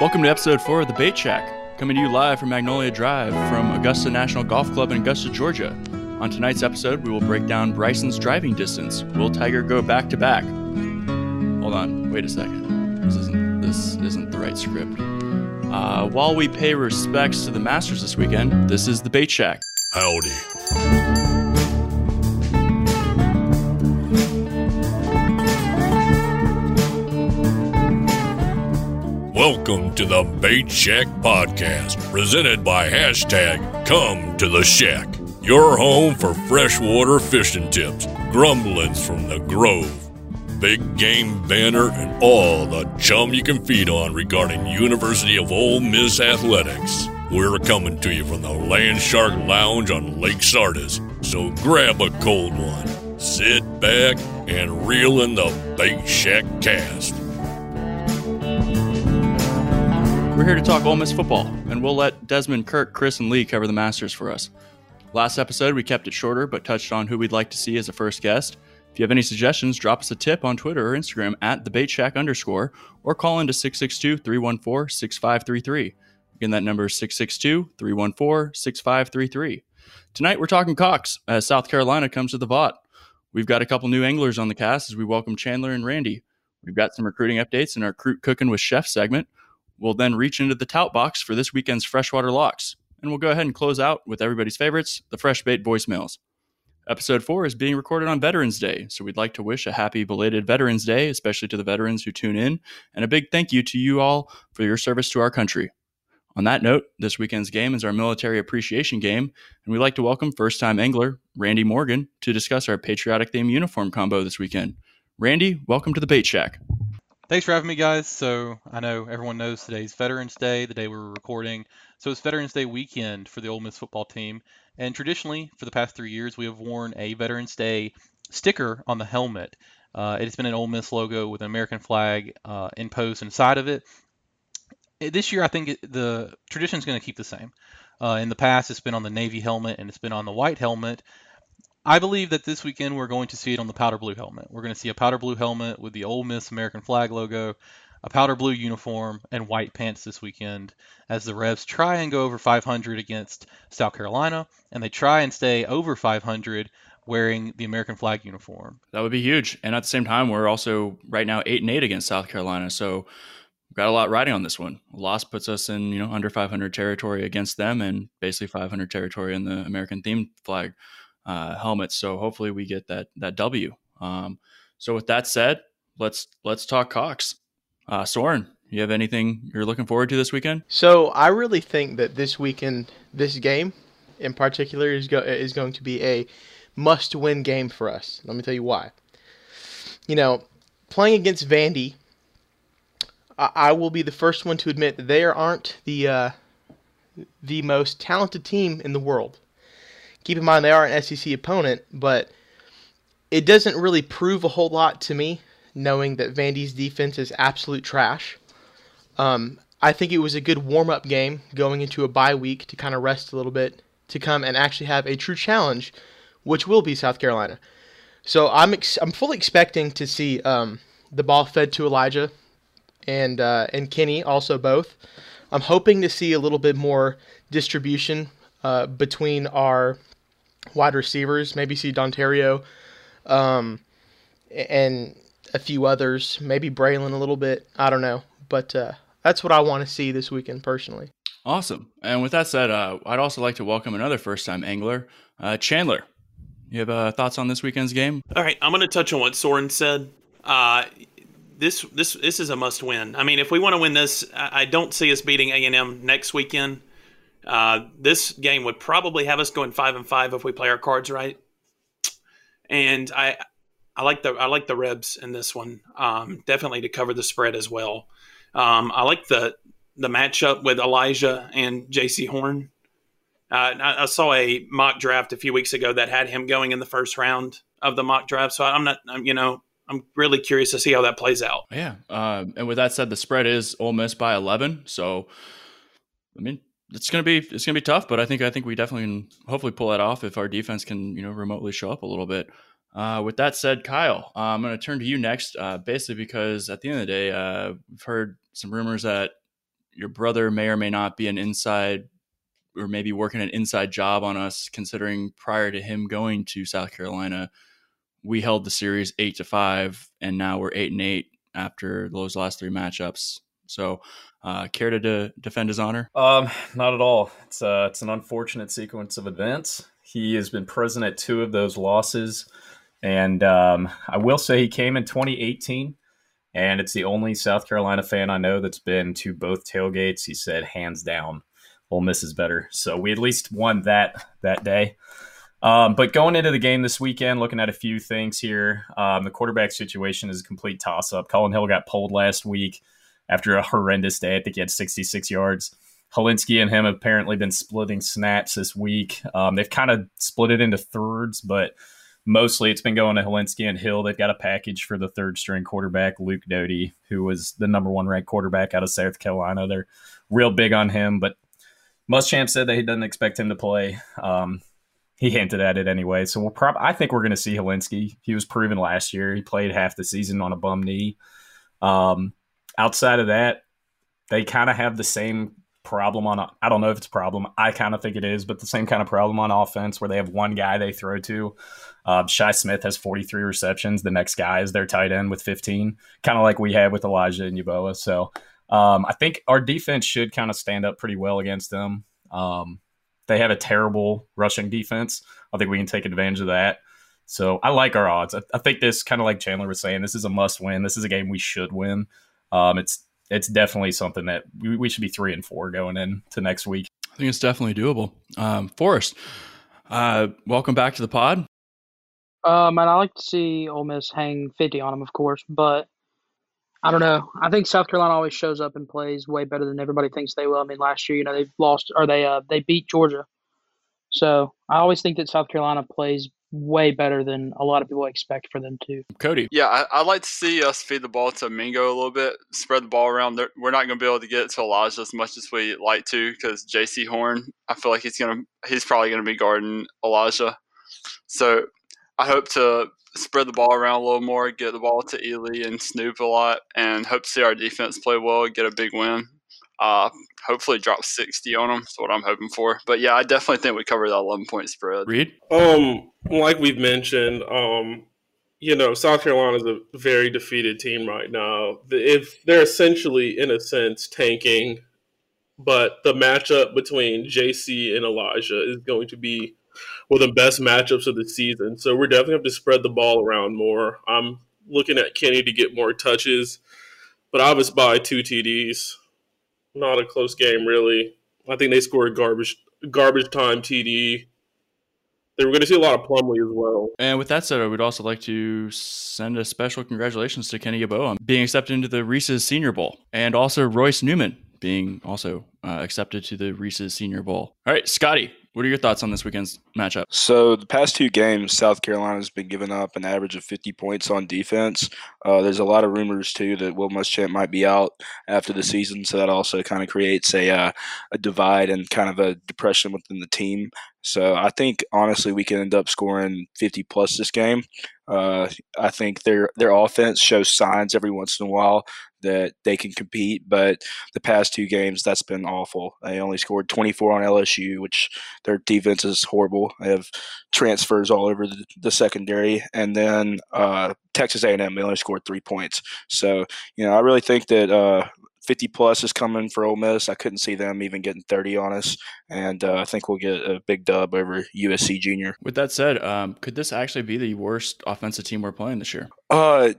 Welcome to episode four of the Bait Shack, coming to you live from Magnolia Drive from Augusta National Golf Club in Augusta, Georgia. On tonight's episode, we will break down Bryson's driving distance. Will Tiger go back to back? Hold on, wait a second. This isn't this isn't the right script. Uh, while we pay respects to the Masters this weekend, this is the Bait Shack. Howdy. Welcome to the Bait Shack Podcast, presented by hashtag Come to the Shack, your home for freshwater fishing tips, grumblings from the Grove, big game banner, and all the chum you can feed on regarding University of Ole Miss athletics. We're coming to you from the Land Shark Lounge on Lake Sardis, so grab a cold one, sit back, and reel in the Bait Shack cast. We're here to talk Ole Miss football, and we'll let Desmond, Kirk, Chris, and Lee cover the Masters for us. Last episode, we kept it shorter, but touched on who we'd like to see as a first guest. If you have any suggestions, drop us a tip on Twitter or Instagram at the Bait Shack underscore, or call into 662 314 6533. Again, that number is 662 314 6533. Tonight, we're talking Cox as South Carolina comes to the Vaught. We've got a couple new anglers on the cast as we welcome Chandler and Randy. We've got some recruiting updates in our Crew Cooking with Chef segment. We'll then reach into the tout box for this weekend's freshwater locks, and we'll go ahead and close out with everybody's favorites, the fresh bait voicemails. Episode 4 is being recorded on Veterans Day, so we'd like to wish a happy belated Veterans Day, especially to the veterans who tune in, and a big thank you to you all for your service to our country. On that note, this weekend's game is our military appreciation game, and we'd like to welcome first time angler Randy Morgan to discuss our patriotic theme uniform combo this weekend. Randy, welcome to the Bait Shack. Thanks for having me, guys. So I know everyone knows today's Veterans Day, the day we're recording. So it's Veterans Day weekend for the Ole Miss football team. And traditionally, for the past three years, we have worn a Veterans Day sticker on the helmet. Uh, it's been an Ole Miss logo with an American flag uh, imposed inside of it. Uh, This year, I think it, the tradition is going to keep the same. Uh, in the past, it's been on the Navy helmet and it's been on the white helmet. I believe that this weekend we're going to see it on the powder blue helmet. We're going to see a powder blue helmet with the Ole Miss American flag logo, a powder blue uniform, and white pants this weekend as the Rebs try and go over 500 against South Carolina, and they try and stay over 500 wearing the American flag uniform. That would be huge. And at the same time, we're also right now eight and eight against South Carolina. So got a lot riding on this one. Loss puts us in, you know, under 500 territory against them and basically 500 territory in the American themed flag uh, helmets. So hopefully we get that that W. Um, so with that said, let's let's talk Cox. Uh, Soren, you have anything you're looking forward to this weekend? So I really think that this weekend, this game in particular is go- is going to be a must-win game for us. Let me tell you why. You know, playing against Vandy, I, I will be the first one to admit that they aren't the uh, the most talented team in the world. Keep in mind they are an SEC opponent, but it doesn't really prove a whole lot to me knowing that Vandy's defense is absolute trash. Um, I think it was a good warm up game going into a bye week to kind of rest a little bit to come and actually have a true challenge, which will be South Carolina. So I'm ex- I'm fully expecting to see um, the ball fed to Elijah and uh, and Kenny also both. I'm hoping to see a little bit more distribution uh, between our wide receivers. Maybe see Dontario um, and a few others. Maybe Braylon a little bit. I don't know, but uh, that's what I want to see this weekend personally. Awesome. And with that said, uh, I'd also like to welcome another first time angler, uh, Chandler. You have uh, thoughts on this weekend's game? All right, I'm going to touch on what Soren said. Uh, this this this is a must win. I mean, if we want to win this, I I don't see us beating A and M next weekend. Uh, this game would probably have us going five and five if we play our cards right. And I I like the I like the Rebs in this one. Um, definitely to cover the spread as well. Um, I like the the matchup with Elijah and Jaycee Horn. Uh, I, I saw a mock draft a few weeks ago that had him going in the first round of the mock draft. So I'm not, I'm, you know, I'm really curious to see how that plays out. Yeah. Uh, and with that said, the spread is Ole Miss by 11. So, I mean, it's gonna be it's gonna be tough, but I think I think we definitely can hopefully pull that off if our defense can you know remotely show up a little bit. Uh, with that said, Kyle, uh, I'm going to turn to you next, uh, basically because at the end of the day, uh, we've heard some rumors that your brother may or may not be an inside or maybe working an inside job on us, considering prior to him going to South Carolina, we held the series eight to five, and now we're eight and eight after those last three matchups. So, uh, care to de- defend his honor? Um, not at all. It's uh, it's an unfortunate sequence of events. He has been present at two of those losses, and um, I will say he came in 2018, and it's the only South Carolina fan I know that's been to both tailgates. He said hands down, Ole Miss is better. So we at least won that that day. Um, but going into the game this weekend, looking at a few things here, um, the quarterback situation is a complete toss up. Collin Hill got pulled last week after a horrendous day. I think he had 66 yards. Hilinski and him have apparently been splitting snaps this week. Um, they've kind of split it into thirds, but mostly it's been going to Hilinski and Hill. They've got a package for the third string quarterback, Luke Doty, who was the number one ranked quarterback out of South Carolina. They're real big on him, but Muschamp said that he doesn't expect him to play. Um, he hinted at it anyway. So we'll prob- I think we're going to see Hilinski. He was proven last year. He played half the season on a bum knee. Um, outside of that, they kind of have the same problem on. I don't know if it's a problem. I kind of think it is, but the same kind of problem on offense where they have one guy they throw to. Uh, Shi Smith has 43 receptions. The next guy is their tight end with 15, kind of like we had with Elijah and Yeboah. So um, I think our defense should kind of stand up pretty well against them. Um, they have a terrible rushing defense. I think we can take advantage of that. So I like our odds. I, I think this kind of like Chandler was saying, this is a must win. This is a game we should win. Um, it's it's definitely something that we, we, should be three and four going into next week. I think it's definitely doable. Um, Forrest, uh, welcome back to the pod. Um, and I like to see Ole Miss hang fifty on them, of course, but I don't know. I think South Carolina always shows up and plays way better than everybody thinks they will. I mean, last year, you know, they've lost or they uh, they beat Georgia. So I always think that South Carolina plays way better than a lot of people expect for them to. Cody. Yeah, I, would like to see us feed the ball to Mingo a little bit, spread the ball around. We're not going to be able to get it to Elijah as much as we like to because Jaycee Horn, I feel like he's going to he's probably going to be guarding Elijah. So I hope to spread the ball around a little more, get the ball to Ealy and Snoop a lot, and hope to see our defense play well and get a big win. Uh, hopefully drop 60 on them. That's what I'm hoping for. But yeah, I definitely think we cover that 11 point spread. Reed? Um, like we've mentioned, um, you know, South Carolina is a very defeated team right now. If they're essentially, in a sense, tanking, but the matchup between Jaycee and Elijah is going to be one of the best matchups of the season. So we're definitely have to spread the ball around more. I'm looking at Kenny to get more touches, but I was by two TDs. Not a close game, really. I think they scored garbage garbage time TD. They were going to see a lot of Plumlee as well. And with that said, I would also like to send a special congratulations to Kenny Yeboah being accepted into the Reese's Senior Bowl, and also Royce Newman being also uh, accepted to the Reese's Senior Bowl. All right, Scotty, what are your thoughts on this weekend's matchup? So the past two games, South Carolina's been giving up an average of 50 points on defense. Uh, there's a lot of rumors too that Will Muschamp might be out after the season, so that also kind of creates a uh, a divide and kind of a depression within the team. So I think honestly we can end up scoring 50 plus this game. Uh, I think their their offense shows signs every once in a while that they can compete, but the past two games that's been awful. They only scored 24 on LSU, which their defense is horrible. They have transfers all over the, the secondary, and then uh, Texas A&M they only scored three points. So you know I really think that uh, 50 plus is coming for Ole Miss. I couldn't see them even getting 30 on us, and uh, I think we'll get a big dub over USC Junior. With that said, um, could this actually be the worst offensive team we're playing this year? Uh,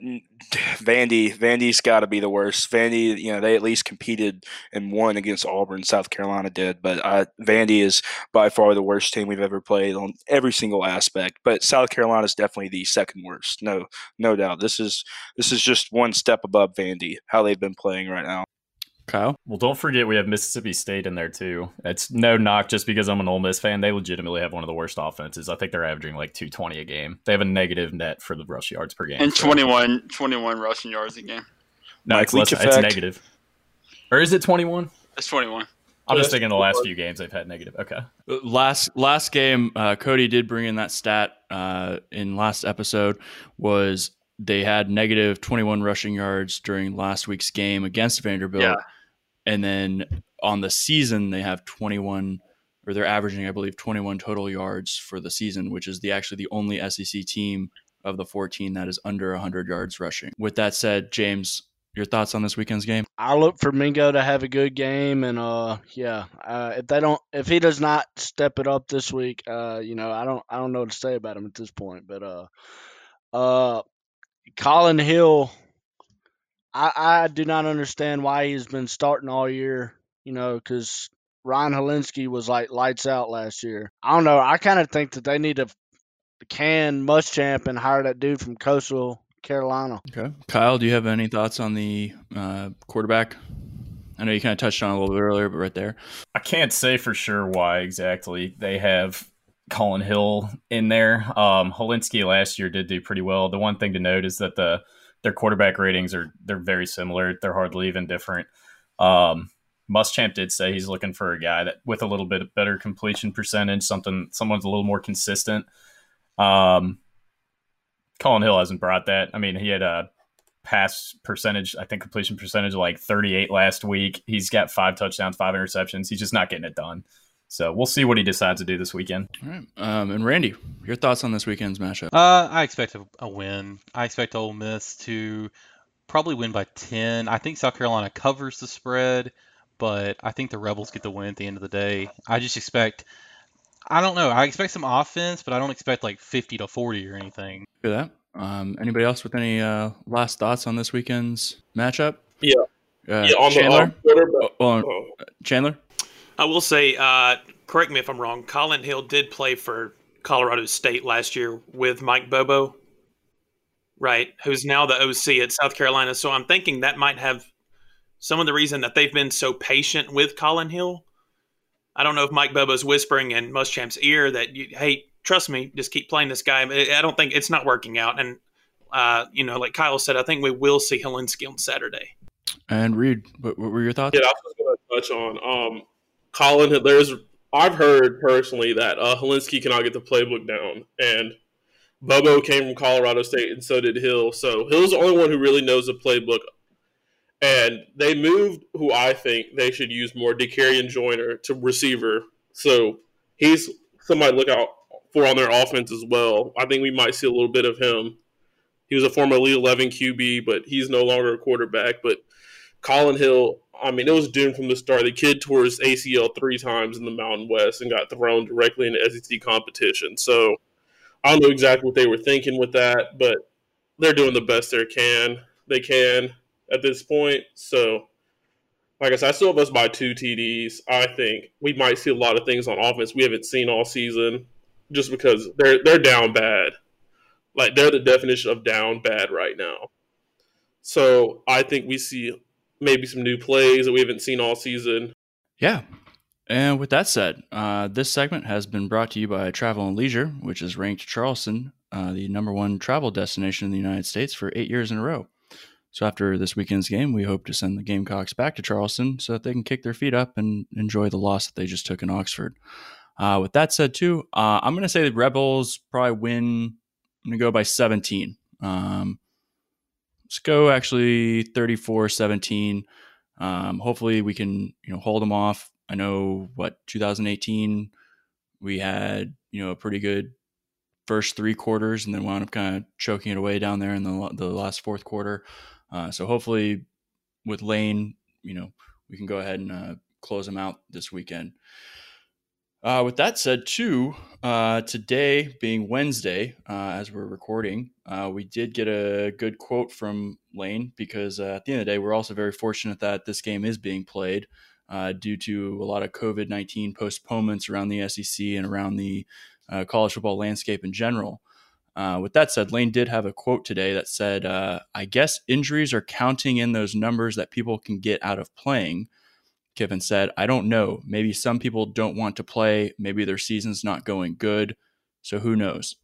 Vandy, Vandy's got to be the worst. Vandy, you know, they at least competed and won against Auburn. South Carolina did, but uh, Vandy is by far the worst team we've ever played on every single aspect. But South Carolina is definitely the second worst. No, no doubt. This is this is just one step above Vandy. How they've been playing right now. Kyle? Well, don't forget we have Mississippi State in there too. It's no knock just because I'm an Ole Miss fan. They legitimately have one of the worst offenses. I think they're averaging like 220 a game. They have a negative net for the rush yards per game. And so. 21, 21 rushing yards a game. No, it's, less, it's negative. Or is it 21? It's 21. I'm just thinking the last few games they've had negative. Okay. Last last game, uh, Cody did bring in that stat uh, in last episode was they had negative 21 rushing yards during last week's game against Vanderbilt. Yeah and then on the season they have 21 or they're averaging I believe 21 total yards for the season, which is the actually the only SEC team of the 14 that is under 100 yards rushing. With that said, James, your thoughts on this weekend's game? I look for Mingo to have a good game, and uh, yeah, uh, if they don't, if he does not step it up this week, uh, you know, I don't, I don't know what to say about him at this point, but uh, uh, Collin Hill, I, I do not understand why he's been starting all year, you know, because Ryan Hilinski was like lights out last year. I don't know. I kind of think that they need to can Muschamp and hire that dude from Coastal Carolina. Okay, Kyle, do you have any thoughts on the uh, quarterback? I know you kind of touched on it a little bit earlier, but right there, I can't say for sure why exactly they have Collin Hill in there. Um, Hilinski last year did do pretty well. The one thing to note is that the their quarterback ratings are they're very similar. They're hardly even different. Um, Muschamp did say he's looking for a guy that with a little bit better completion percentage, something someone's a little more consistent. Um, Collin Hill hasn't brought that. I mean, he had a pass percentage, I think completion percentage like 38 last week. He's got five touchdowns, five interceptions. He's just not getting it done. So we'll see what he decides to do this weekend. All right. Um, and Randy, your thoughts on this weekend's matchup? Uh, I expect a, a win. I expect Ole Miss to probably win by 10. I think South Carolina covers the spread but I think the Rebels get the win at the end of the day. I just expect, I don't know, I expect some offense, but I don't expect like 50 to 40 or anything. Hear that? Um, anybody else with any uh, last thoughts on this weekend's matchup? Yeah. Uh, yeah, on Chandler? the uh, quarterback. Oh, oh. Chandler? I will say, uh, correct me if I'm wrong. Collin Hill did play for Colorado State last year with Mike Bobo, right? Who's now the OC at South Carolina. So I'm thinking that might have some of the reason that they've been so patient with Collin Hill. I don't know if Mike Bobo's whispering in Muschamp's ear that, you, hey, trust me, just keep playing this guy. I don't think it's not working out. And, uh, you know, like Kyle said, I think we will see Hilinski on Saturday. And Reed, what, what were your thoughts? Yeah, I was going to touch on um, Collin. There's, I've heard personally that uh, Hilinski cannot get the playbook down, and Bobo came from Colorado State, and so did Hill. So Hill's the only one who really knows the playbook and they moved who I think they should use more, Dakereon Joyner, to receiver. So he's somebody to look out for on their offense as well. I think we might see a little bit of him. He was a former Elite 11 QB, but he's no longer a quarterback. But Collin Hill, I mean, it was doomed from the start. The kid tore his ACL three times in the Mountain West and got thrown directly into SEC competition. So I don't know exactly what they were thinking with that, but they're doing the best they can. They can at this point. So, like I said, I still have us by two TDs. I think we might see a lot of things on offense we haven't seen all season, just because they're they're down bad. Like they're the definition of down bad right now. So I think we see maybe some new plays that we haven't seen all season. Yeah. And with that said, uh, this segment has been brought to you by Travel and Leisure, which has ranked Charleston uh, the number one travel destination in the United States for eight years in a row. So after this weekend's game, we hope to send the Gamecocks back to Charleston so that they can kick their feet up and enjoy the loss that they just took in Oxford. Uh, with that said, too, uh, I'm going to say the Rebels probably win. I'm going to go by 17. Um, go actually 34 17. Um, hopefully, we can you know hold them off. I know what 2018 we had you know a pretty good first three quarters and then wound up kind of choking it away down there in the the last fourth quarter. Uh, so hopefully, with Lane, you know, we can go ahead and uh, close them out this weekend. Uh, with that said, too, uh, today being Wednesday, uh, as we're recording, uh, we did get a good quote from Lane because at the end of the day, we're also very fortunate that this game is being played due to a lot of COVID 19 postponements around the SEC and around the college football landscape in general. Uh, with that said, Lane did have a quote today that said, uh, I guess injuries are counting in those numbers that people can get out of playing. Kiffin said, I don't know. Maybe some people don't want to play. Maybe their season's not going good. So who knows?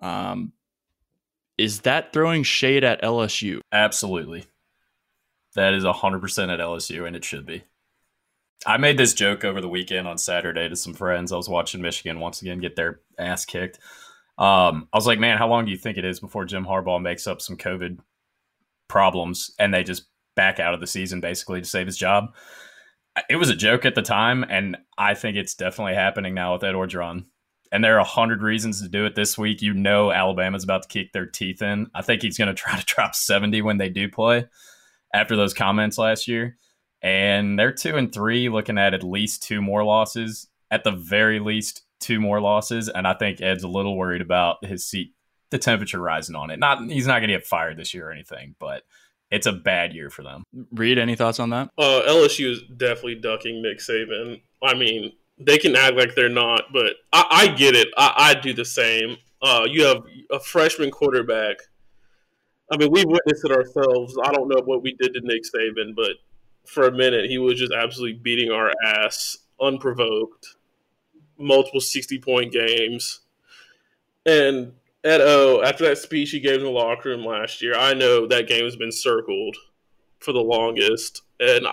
Um, is that throwing shade at LSU? Absolutely. That is 100% at LSU, and it should be. I made this joke over the weekend on Saturday to some friends. I was watching Michigan once again get their ass kicked. Um, I was like, man, how long do you think it is before Jim Harbaugh makes up some COVID problems and they just back out of the season basically to save his job. It was a joke at the time, and I think it's definitely happening now with Ed Orgeron. And there are a hundred reasons to do it this week. You know Alabama's about to kick their teeth in. I think he's going to try to drop 70 when they do play after those comments last year. And they're two and three, looking at at least two more losses. At the very least, two more losses. And I think Ed's a little worried about his seat, the temperature rising on it. Not he's not going to get fired this year or anything, but it's a bad year for them. Reed, any thoughts on that? Uh, LSU is definitely ducking Nick Saban. I mean, they can act like they're not, but I, I get it. I, I, do the same. Uh, you have a freshman quarterback. I mean, we've witnessed it ourselves. I don't know what we did to Nick Saban, but for a minute, he was just absolutely beating our ass unprovoked. Multiple 60 point games. And Ed O, uh, after that speech he gave in the locker room last year, I know that game has been circled for the longest. And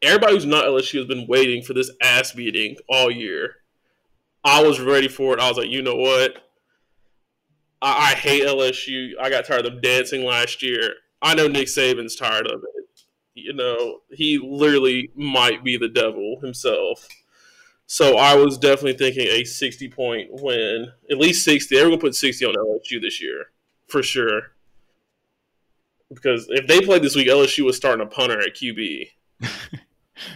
everybody who's not LSU has been waiting for this ass beating all year. I was ready for it. I was like, you know what? I, I hate LSU. I got tired of them dancing last year. I know Nick Saban's tired of it. You know, he literally might be the devil himself. So I was definitely thinking a 60 point win, at least 60. Everyone put 60 on LSU this year, for sure. Because if they played this week, LSU was starting a punter at QB.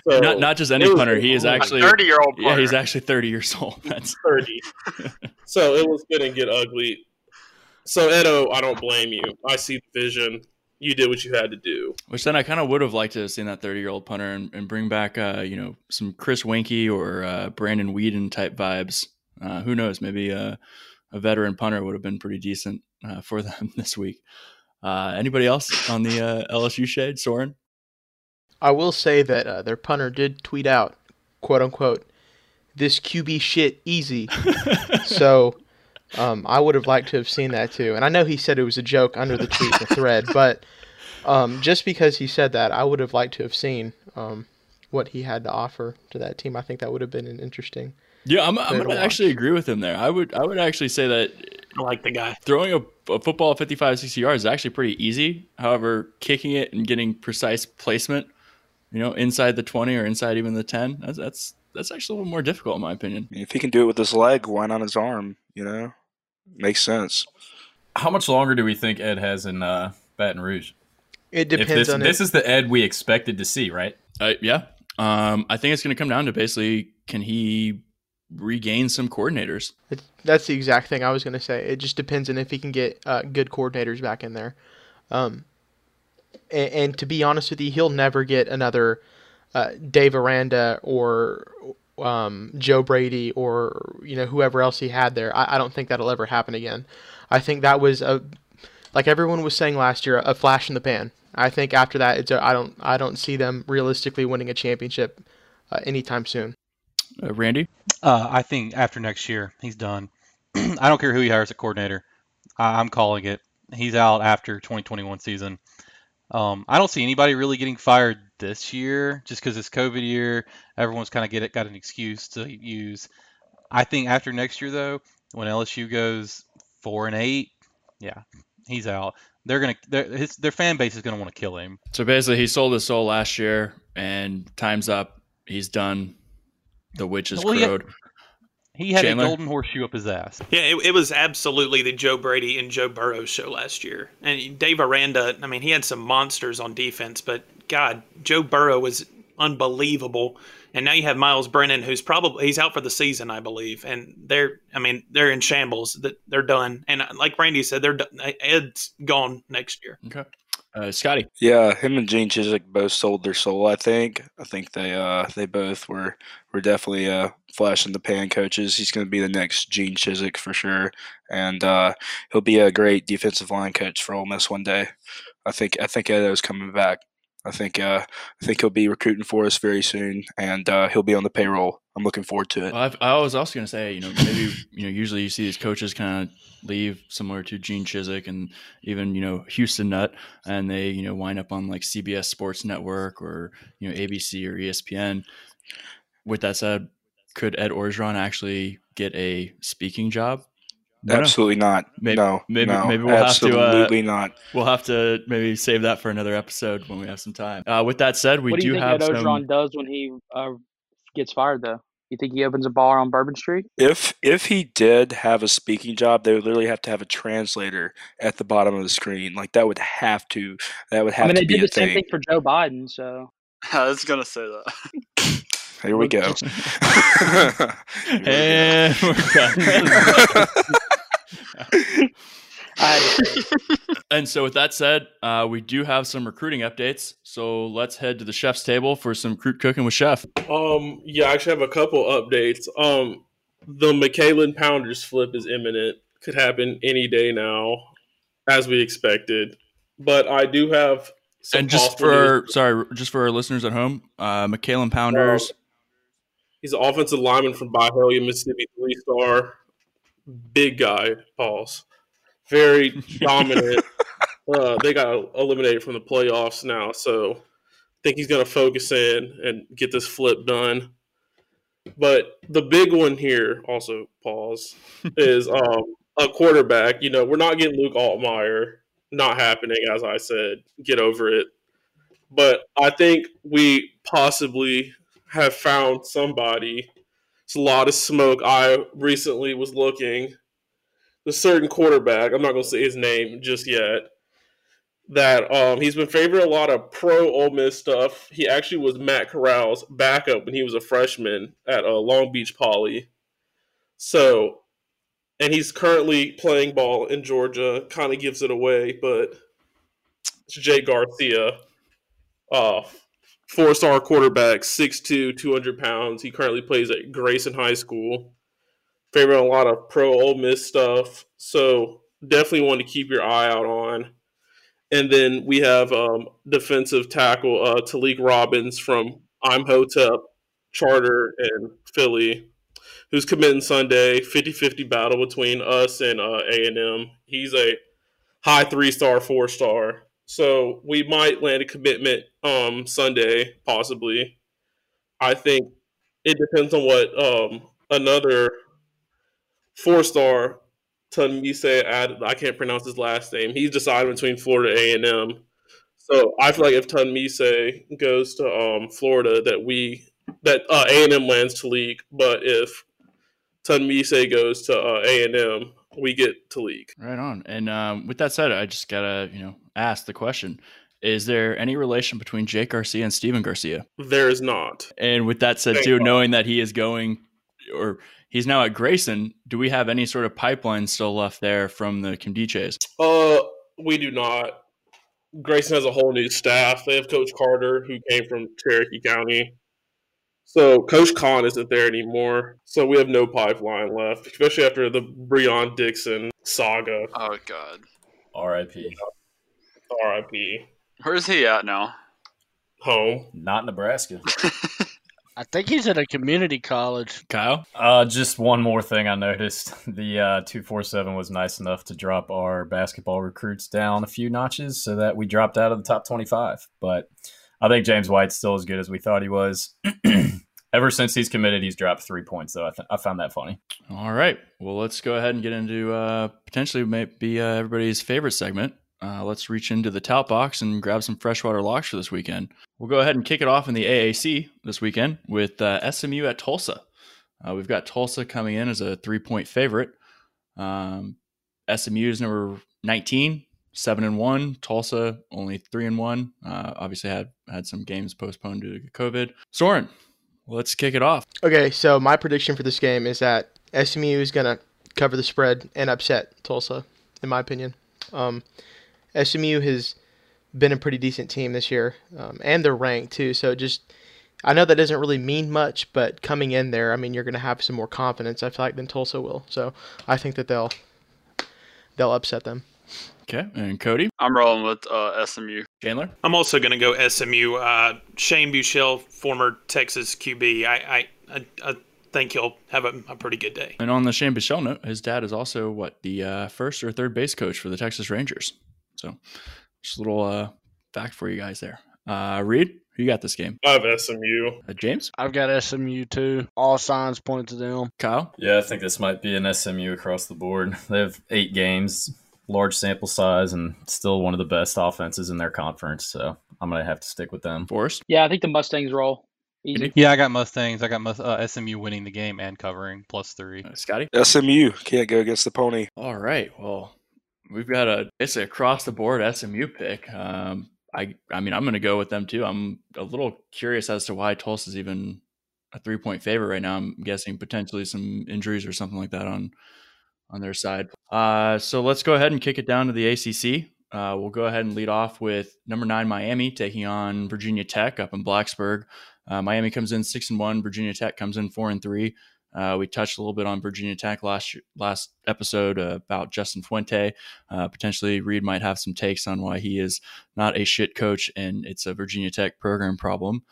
So not not just any punter. He is actually thirty year old. Yeah, he's actually thirty years old. That's thirty. so it was going to get ugly. So Edo, I don't blame you. I see the vision you did what you had to do. Which then I kind of would have liked to have seen that 30 year old punter and, and, bring back, uh, you know, some Chris Weinke or uh, Brandon Weeden type vibes. Uh, who knows? Maybe a, a, veteran punter would have been pretty decent uh, for them this week. Uh, anybody else on the uh, LSU shade, Soren? I will say that their punter did tweet out, quote unquote, this QB shit easy. so um, I would have liked to have seen that too. And I know he said it was a joke under the tweet, the thread, but um, just because he said that, I would have liked to have seen um, what he had to offer to that team. I think that would have been an interesting. Yeah, I'm, I'm going to actually agree with him there. I would I would actually say that I like the guy throwing a, a football at 55, 60 yards is actually pretty easy. However, kicking it and getting precise placement, you know, inside the 20 or inside even the 10, that's that's that's actually a little more difficult in my opinion. If he can do it with his leg, why not his arm? You know makes sense. How much longer do we think Ed has in uh, Baton Rouge? It depends this, on this it. is the Ed we expected to see, right? Uh, yeah. Um, I think it's going to come down to basically can he regain some coordinators. It, that's the exact thing I was going to say. It just depends on if he can get uh, good coordinators back in there. Um, and, and, to be honest with you, he'll never get another uh, Dave Aranda or um, Joe Brady or you know whoever else he had there. I, I don't think that'll ever happen again. I think that was a like everyone was saying last year, a flash in the pan. I think after that, it's a, I don't I don't see them realistically winning a championship uh, anytime soon. Uh, Randy, uh, I think after next year he's done. I don't care who he hires a coordinator. I, I'm calling it. He's out after 2021 season. Um, I don't see anybody really getting fired this year just because it's COVID year. Everyone's kind of get it, got an excuse to use. I think after next year though, when LSU goes four and eight, yeah, he's out. They're gonna their his their fan base is gonna want to kill him. So basically, he sold his soul last year, and time's up. He's done. The witch is well, crowed. He had Chandler? a golden horseshoe up his ass. Yeah, it, it, was absolutely the Joe Brady and Joe Burrow show last year. And Dave Aranda, I mean, he had some monsters on defense, but God, Joe Burrow was unbelievable. And now you have Myles Brennan, who's probably he's out for the season, I believe. And they're, I mean, they're in shambles. That they're done. And uh, like Randy said, they're done. Ed's gone next year. Okay. Uh, Scotty. Yeah, him and Gene Chizik both sold their soul. I think. I think they uh they both were were definitely uh flash in the pan coaches. He's going to be the next Gene Chizik for sure, and uh, he'll be a great defensive line coach for Ole Miss one day. I think I think Edo's coming back. I think uh, I think he'll be recruiting for us very soon, and uh, he'll be on the payroll. I'm looking forward to it. Well, i was also going to say, you know, maybe you know, usually you see these coaches kind of leave similar to Gene Chizik and even you know Houston Nutt, and they you know wind up on like CBS Sports Network or you know ABC or ESPN. With that said, could Ed Orgeron actually get a speaking job Why not? Absolutely not. Maybe, no, maybe, no, maybe we'll have to. absolutely Uh, not. we'll have to maybe save that for another episode when we have some time. Uh, with that said, we what do you do think have Ed some. Does when he uh, gets fired, though? You think he opens a bar on Bourbon Street? If if he did have a speaking job, they would literally have to have a translator at the bottom of the screen. Like that would have to that would have I mean, to they be did a the same thing. thing for Joe Biden, so I was gonna say that. Here we go. and we're done. I had to say it. and so, with that said, uh, we do have some recruiting updates. So let's head to the chef's table for some recruit cooking with Chef. Um, yeah, I actually have a couple updates. Um, the McKalen Pounders flip is imminent. Could happen any day now, as we expected. But I do have some and just for news. our, sorry, just for our listeners at home, uh, McKalen Pounders. He's an offensive lineman from Byhalia, Mississippi, three star, big guy. Pause. Very dominant. uh, they got eliminated from the playoffs now, so I think he's going to focus in and get this flip done. But the big one here, also pause, is um, a quarterback. You know, we're not getting Luke Altmyer. Not happening, as I said. Get over it. But I think we possibly have found somebody. It's a lot of smoke. I recently was looking. The certain quarterback, I'm not going to say his name just yet, that um, he's been favored a lot of pro Ole Miss stuff. He actually was Matt Corral's backup when he was a freshman at uh, Long Beach Poly. So, and he's currently playing ball in Georgia. Kind of gives it away, but it's Jay Garcia, uh, four star quarterback, 6'2, 200 pounds. He currently plays at Grayson High School. Favoring a lot of pro Ole Miss stuff. So, definitely want to keep your eye out on. And then we have um, defensive tackle uh, Taleeq Robbins from Imhotep, Charter, and Philly, who's committing Sunday. 50-50 battle between us and uh, A&M. He's a high three-star, four-star. So we might land a commitment um, Sunday, possibly. I think it depends on what um, another four-star Tunmise added. I can't pronounce his last name. He's decided between Florida A and M. So I feel like if Tunmise goes to um, Florida, that we that uh, A and M lands Taleeq. But if Tunmise goes to uh, A and M, we get Taleeq. Right on. And um, with that said, I just gotta you know ask the question: Is there any relation between Jake Garcia and Steven Garcia? There is not. And with that said, Thank too, God. knowing that he is going or he's now at Grayson, do we have any sort of pipeline still left there from the Kimdiches? Uh, we do not. Grayson has a whole new staff. They have Coach Carter, who came from Cherokee County. So Coach Khan isn't there anymore. So we have no pipeline left, especially after the Breon Dixon saga. Oh God, R.I.P. R.I.P. where's he at now? Home. Not Nebraska. I think he's at a community college. Kyle? Uh, just one more thing I noticed. The uh, 247 was nice enough to drop our basketball recruits down a few notches so that we dropped out of the top 25. But I think James White's still as good as we thought he was. Ever since he's committed, he's dropped three points, though. I, th- I found that funny. All right. Well, let's go ahead and get into uh, potentially maybe uh, everybody's favorite segment. Uh, let's reach into the tout box and grab some freshwater locks for this weekend. We'll go ahead and kick it off in the AAC this weekend with uh, SMU at Tulsa. Uh, we've got Tulsa coming in as a three point favorite. Um, SMU is number 19, 7 and 1. Tulsa only 3 and 1. Uh, obviously, had, had some games postponed due to COVID. Soren, let's kick it off. Okay, so my prediction for this game is that SMU is going to cover the spread and upset Tulsa, in my opinion. Um, SMU has been a pretty decent team this year, um, and they're ranked too. So just, I know that doesn't really mean much, but coming in there, I mean, you're going to have some more confidence. I feel like than Tulsa will. So I think that they'll they'll upset them. Okay. And Cody, I'm rolling with uh, SMU. Chandler. I'm also going to go SMU. Uh, Shane Buechele, former Texas QB. I, I, I, I think he'll have a, a pretty good day. And on the Shane Buechele note, his dad is also what the uh, first or third base coach for the Texas Rangers. So, just a little uh, fact for you guys there. Uh, Reed, Who you got this game? I have SMU. Uh, James? I've got SMU too. All signs point to them. Kyle? Yeah, I think this might be an SMU across the board. They have eight games, large sample size, and still one of the best offenses in their conference. So I'm going to have to stick with them. Forrest? Yeah, I think the Mustangs roll. Easy. Yeah, I got Mustangs. I got Mus- uh, SMU winning the game and covering plus three. Uh, Scotty? SMU can't go against the pony. All right. Well, we've got a it's across the board SMU pick. Um, I I mean I'm going to go with them too. I'm a little curious as to why Tulsa's even a three point favorite right now. I'm guessing potentially some injuries or something like that on on their side. Uh, so let's go ahead and kick it down to the ACC. Uh, we'll go ahead and lead off with number nine Miami taking on Virginia Tech up in Blacksburg. Uh, Miami comes in six and one. Virginia Tech comes in four and three. Uh, we touched a little bit on Virginia Tech last last episode uh, about Justin Fuente. Uh, potentially, Reed might have some takes on why he is not a shit coach and it's a Virginia Tech program problem.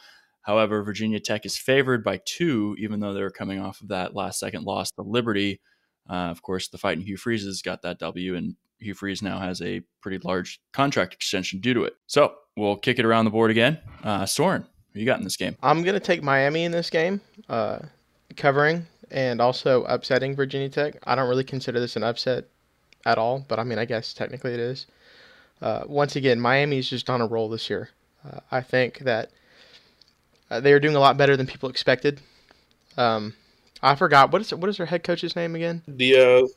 However, Virginia Tech is favored by two, even though they're coming off of that last second loss to Liberty. Uh, of course, the fight in Hugh Freeze's got that W, and Hugh Freeze now has a pretty large contract extension due to it. So we'll kick it around the board again. Uh, Soren, who you got in this game? I'm gonna take Miami in this game, uh, covering and also upsetting Virginia Tech. I don't really consider this an upset at all, but I mean, I guess technically it is. Uh, once again, Miami's just on a roll this year. Uh, I think that uh, they are doing a lot better than people expected. Um, I forgot what is what is their head coach's name again? Diaz.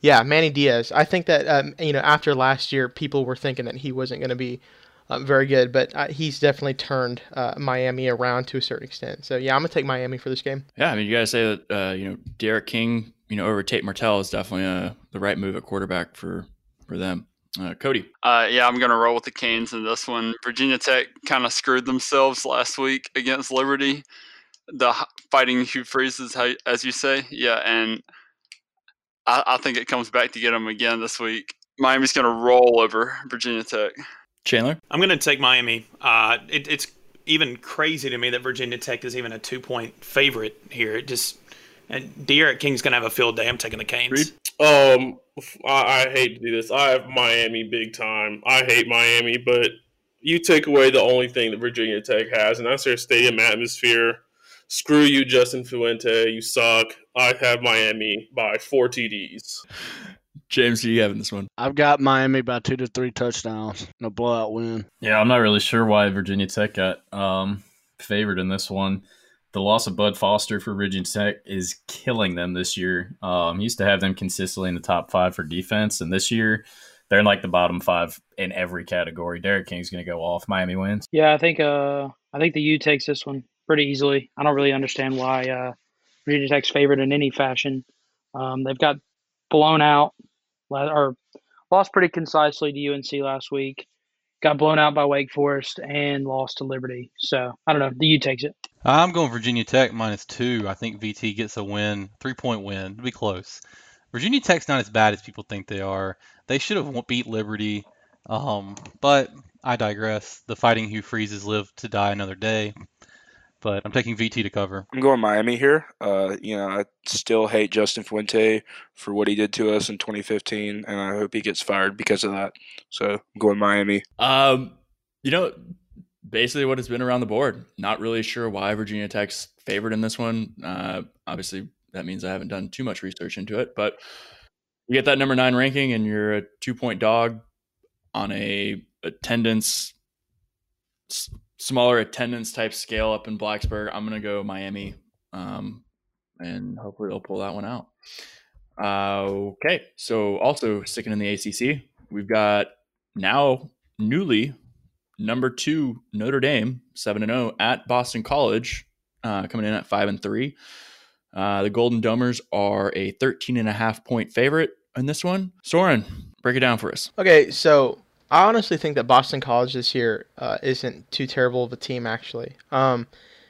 Yeah, Manny Diaz. I think that um, you know after last year, people were thinking that he wasn't going to be uh, very good, but uh, he's definitely turned uh, Miami around to a certain extent. So yeah, I'm gonna take Miami for this game. Yeah, I mean, you gotta say that uh, you know D'Eriq King, you know, over Tate Martell is definitely uh, the right move at quarterback for for them. Uh, Cody, Uh, yeah, I'm going to roll with the Canes in this one. Virginia Tech kind of screwed themselves last week against Liberty. The fighting Hugh Freezes, as you say. Yeah, and I, I think it comes back to get them again this week. Miami's going to roll over Virginia Tech. Chandler, I'm going to take Miami. Uh, it, it's even crazy to me that Virginia Tech is even a two point favorite here. It just and D'Eriq King's going to have a field day. I'm taking the Canes. Um, I, I hate to do this. I have Miami big time. I hate Miami, but you take away the only thing that Virginia Tech has, and that's their stadium atmosphere. Screw you, Justin Fuente. You suck. I have Miami by four TDs. James, who you have in this one? I've got Miami by two to three touchdowns and a blowout win. Yeah, I'm not really sure why Virginia Tech got um, favored in this one. The loss of Bud Foster for Virginia Tech is killing them this year. Um, he used to have them consistently in the top five for defense, and this year they're in like the bottom five in every category. D'Eriq King's going to go off. Miami wins. Yeah, I think uh, I think the U takes this one pretty easily. I don't really understand why uh, Virginia Tech's favored in any fashion. Um, they've got blown out la- or lost pretty concisely to UNC last week. Got blown out by Wake Forest and lost to Liberty. So I don't know. The U takes it. I'm going Virginia Tech minus two. I think VT gets a win, three point win. It'll be close. Virginia Tech's not as bad as people think they are. They should have beat Liberty, um, but I digress. The Fighting Hugh Freezes live to die another day. But I'm taking VT to cover. I'm going Miami here. Uh, you know, I still hate Justin Fuente for what he did to us in 2015, and I hope he gets fired because of that. So I'm going Miami. Um, you know, basically what has been around the board. Not really sure why Virginia Tech's favored in this one. Uh, obviously, that means I haven't done too much research into it, but you get that number nine ranking, and you're a two point dog on a attendance s- smaller attendance type scale up in Blacksburg. I'm gonna go Miami, um, and hopefully they'll pull that one out. Uh, okay, so also sticking in the ACC, we've got now newly number two Notre Dame, seven and zero at Boston College, uh, coming in at five and three. Uh, the Golden Domers are a 13 and a half point favorite in this one. Soren, break it down for us. Okay, so I honestly think that Boston College this year uh, isn't too terrible of a team, actually. Um,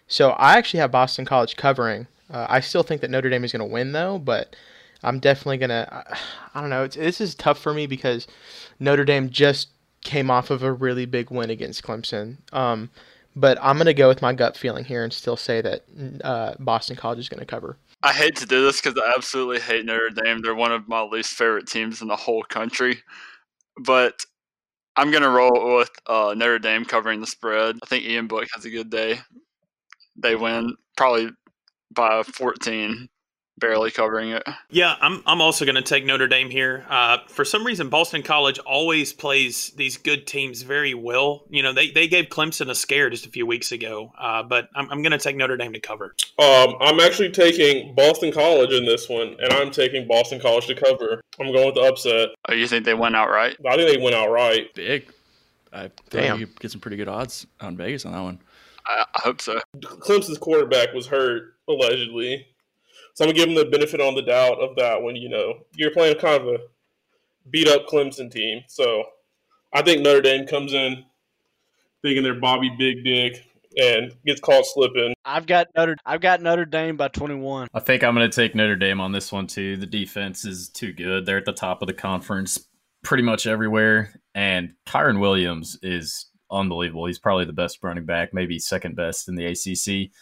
so I actually have Boston College covering. Uh, I still think that Notre Dame is going to win, though, but I'm definitely going to. I don't know. This is tough for me because Notre Dame just came off of a really big win against Clemson. Um, but I'm going to go with my gut feeling here and still say that uh, Boston College is going to cover. I hate to do this because I absolutely hate Notre Dame. They're one of my least favorite teams in the whole country. But I'm gonna roll with uh, Notre Dame covering the spread. I think Ian Book has a good day. They win probably by 14 barely covering it. Yeah, I'm I'm also going to take Notre Dame here. Uh, for some reason, Boston College always plays these good teams very well. You know, they, they gave Clemson a scare just a few weeks ago, uh, but I'm, I'm going to take Notre Dame to cover. Um, I'm actually taking Boston College in this one, and I'm taking Boston College to cover. I'm going with the upset. Oh, you think they went outright? I think they went outright. Big. I Damn. you get some pretty good odds on Vegas on that one. I, I hope so. Clemson's quarterback was hurt allegedly, so I'm gonna give him the benefit on the doubt of that one. You know, you're playing kind of a beat up Clemson team, so I think Notre Dame comes in thinking they're Bobby Big Dick and gets caught slipping. I've got Notre I've got Notre Dame by 21. I think I'm going to take Notre Dame on this one too. The defense is too good. They're at the top of the conference pretty much everywhere. And Kyren Williams is unbelievable. He's probably the best running back, maybe second best in the ACC.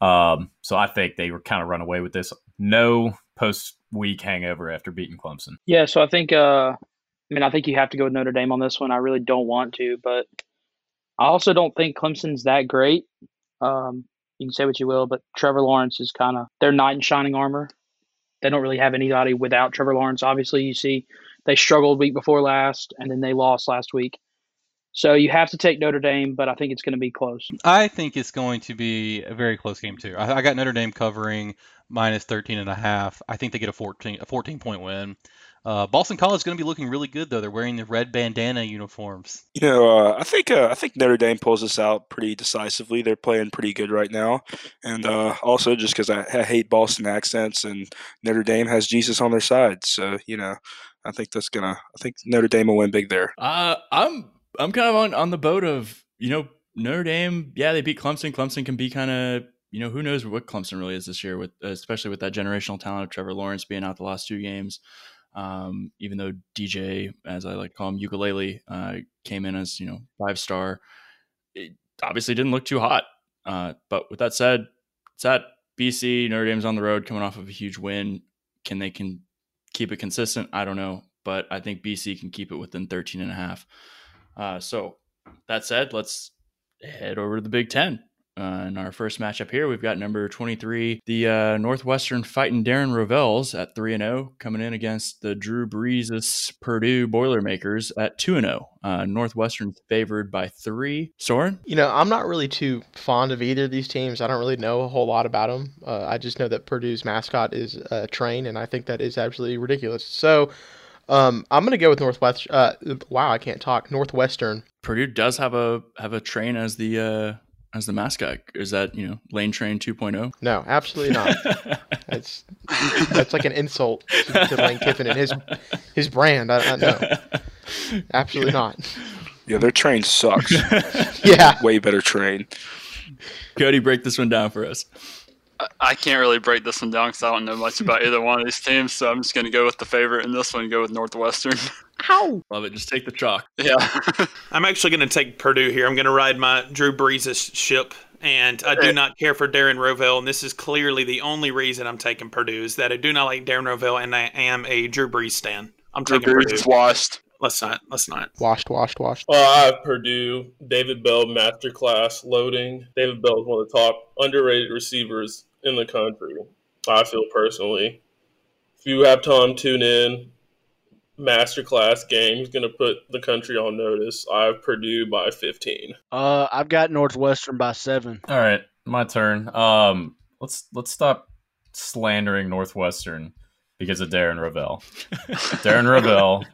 Um, so I think they were kind of run away with this. No post week hangover after beating Clemson. Yeah, so I think uh I mean I think you have to go with Notre Dame on this one. I really don't want to, but I also don't think Clemson's that great. Um you can say what you will, but Trevor Lawrence is kind of their knight in shining armor. They don't really have anybody without Trevor Lawrence. Obviously, you see they struggled week before last and then they lost last week. So you have to take Notre Dame, but I think it's going to be close. I think it's going to be a very close game too. I, I got Notre Dame covering minus 13 and a half. I think they get a 14 a 14 point win. Uh, Boston College is going to be looking really good though. They're wearing the red bandana uniforms. You know, uh, I think uh, I think Notre Dame pulls this out pretty decisively. They're playing pretty good right now, and uh, also just because I, I hate Boston accents, and Notre Dame has Jesus on their side, so you know, I think that's gonna. I think Notre Dame will win big there. Uh, I'm I'm kind of on, on the boat of you know Notre Dame. Yeah, they beat Clemson. Clemson can be kind of you know who knows what Clemson really is this year with especially with that generational talent of Trevor Lawrence being out the last two games. Um, even though DJ, as I like to call him, ukulele, uh, came in as you know five star, it obviously didn't look too hot. Uh, but with that said, it's at BC. Notre Dame's on the road, coming off of a huge win. Can they can keep it consistent? I don't know, but I think BC can keep it within 13 and a half. Uh, so that said, let's head over to the Big Ten. Uh, in our first matchup here, we've got number 23, the uh, Northwestern fighting Darren Rovels at 3 0, coming in against the Drew Brees' Purdue Boilermakers at 2 0. Uh, Northwestern favored by three. Soren? You know, I'm not really too fond of either of these teams. I don't really know a whole lot about them. Uh, I just know that Purdue's mascot is a train, and I think that is absolutely ridiculous. So, um, I'm gonna go with Northwest. Uh, wow, I can't talk. Northwestern. Purdue does have a have a train as the uh, as the mascot. Is that you know Lane Train oh? 2.0? No, absolutely not. that's that's like an insult to, to Lane Kiffin and his his brand. I, I know. Absolutely not. Yeah, their train sucks. Yeah. Way better train. Cody, break this one down for us. I- I can't really break this one down because I don't know much about either one of these teams, so I'm just going to go with the favorite in this one go with Northwestern. How? Love it. Just take the chalk. yeah. I'm actually going to take Purdue here. I'm going to ride my Drew Brees' ship, and I do not care for Darren Rovell. And this is clearly the only reason I'm taking Purdue is that I do not like Darren Rovell, and I am a Drew Brees stan. I'm Drew taking Brees Purdue. is washed. Let's not. Let's not. Washed, washed, washed. Uh, I have Purdue, David Bell, masterclass loading. David Bell is one of the top underrated receivers in the country. I feel personally. If you have time, tune in. Masterclass game. He's going to put the country on notice. I have Purdue by 15. Uh, I've got Northwestern by seven. All right, my turn. Um, let's let's stop slandering Northwestern because of Darren Rovell. Darren Rovell.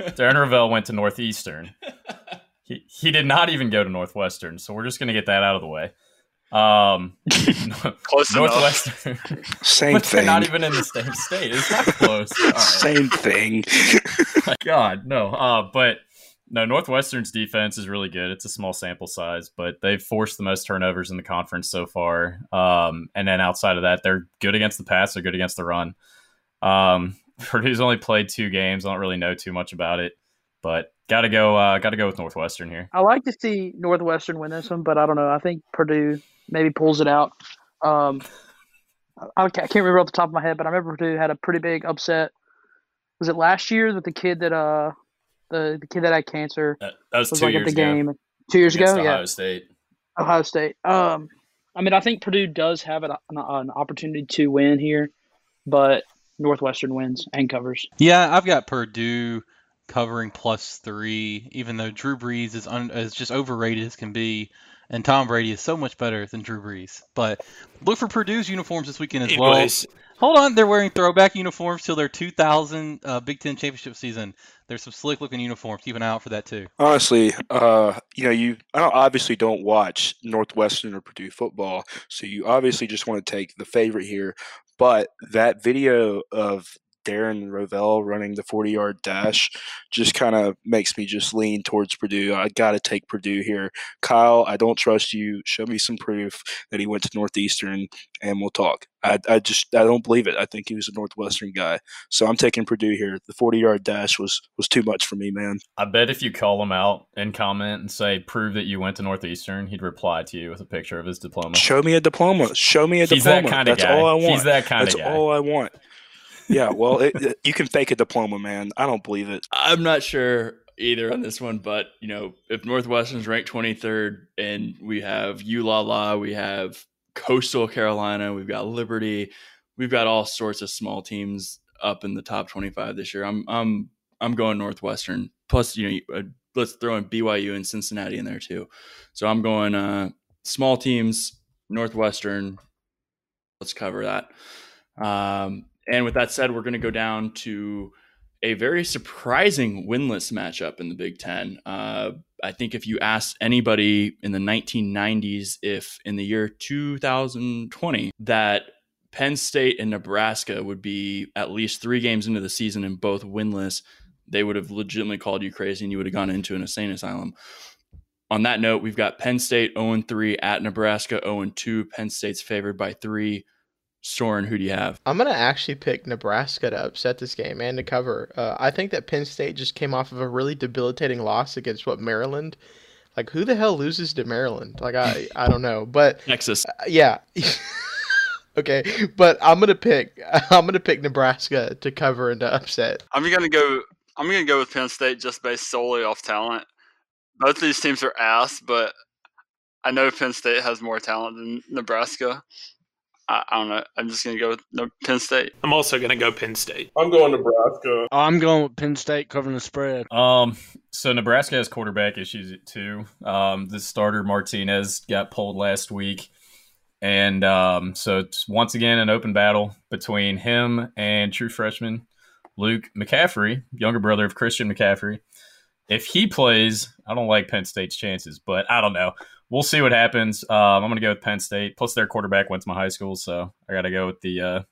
Darren Rovell went to Northeastern. He he did not even go to Northwestern, so we're just gonna get that out of the way. Um, Close. Northwestern. Same but they're thing. not even in the same state. It's not close. All right. Same thing. God, no. Uh, but no, Northwestern's defense is really good. It's a small sample size, but they've forced the most turnovers in the conference so far. Um, and then outside of that, they're good against the pass. They're good against the run. Um, Purdue's only played two games. I don't really know too much about it, but gotta go. Uh, gotta go with Northwestern here. I like to see Northwestern win this one, but I don't know. I think Purdue maybe pulls it out. Um, I, I can't remember off the top of my head, but I remember Purdue had a pretty big upset. Was it last year that the kid that uh the, the kid that had cancer That, that was, was two like years at the ago game two years against ago. Yeah, Ohio State. Ohio State. Um, I mean, I think Purdue does have an, an opportunity to win here, but Northwestern wins and covers. Yeah, I've got Purdue covering plus three, even though Drew Brees is un, is just overrated as can be, and Tom Brady is so much better than Drew Brees. But look for Purdue's uniforms this weekend as well. Anyways, Hold on, they're wearing throwback uniforms till their 2000 uh, Big Ten championship season. There's some slick looking uniforms. Keep an eye out for that too. Honestly, uh, you know, you I don't, obviously don't watch Northwestern or Purdue football, so you obviously just want to take the favorite here. But that video of Darren Rovell running the 40 yard dash just kind of makes me just lean towards Purdue. I got to take Purdue here. Kyle, I don't trust you. Show me some proof that he went to Northeastern and we'll talk. I, I just I don't believe it. I think he was a Northwestern guy. So I'm taking Purdue here. The 40 yard dash was was too much for me, man. I bet if you call him out and comment and say, prove that you went to Northeastern, he'd reply to you with a picture of his diploma. Show me a diploma. Show me a He's diploma. that kind of That's guy. all I want. He's that kind That's of guy. That's all I want. Yeah, well, it, it- you can fake a diploma, man. I don't believe it. I'm not sure either on this one, but you know, if Northwestern's ranked 23rd and we have ULala, we have Coastal Carolina, we've got Liberty, we've got all sorts of small teams up in the top 25 this year. I'm I'm I'm going Northwestern. Plus, you know, uh, let's throw in BYU and Cincinnati in there too. So I'm going uh, small teams, Northwestern. Let's cover that. Um, and with that said, we're going to go down to a very surprising winless matchup in the Big Ten. Uh, I think if you asked anybody in the 1990s if in the year 2020 that Penn State and Nebraska would be at least three games into the season and both winless, they would have legitimately called you crazy and you would have gone into an insane asylum. On that note, we've got Penn State 0 3 at Nebraska 0 2. Penn State's favored by three. Soren, who do you have? I'm gonna actually pick Nebraska to upset this game and to cover. Uh, I think that Penn State just came off of a really debilitating loss against what Maryland. Like who the hell loses to Maryland? Like I I don't know, but Texas. uh, yeah. okay, but I'm gonna pick I'm gonna pick Nebraska to cover and to upset. I'm gonna go. I'm gonna go with Penn State just based solely off talent. Both of these teams are ass, but I know Penn State has more talent than Nebraska. I, I don't know. I'm just gonna go with no- Penn State. I'm also going to go Penn State. I'm going Nebraska. I'm going with Penn State covering the spread. Um, so Nebraska has quarterback issues too. Um, the starter Martinez got pulled last week, and um, so it's once again an open battle between him and true freshman Luke McCaffrey, younger brother of Christian McCaffrey. If he plays, I don't like Penn State's chances, but I don't know. We'll see what happens. Um, I'm going to go with Penn State. Plus, their quarterback went to my high school, so I got to go with the uh,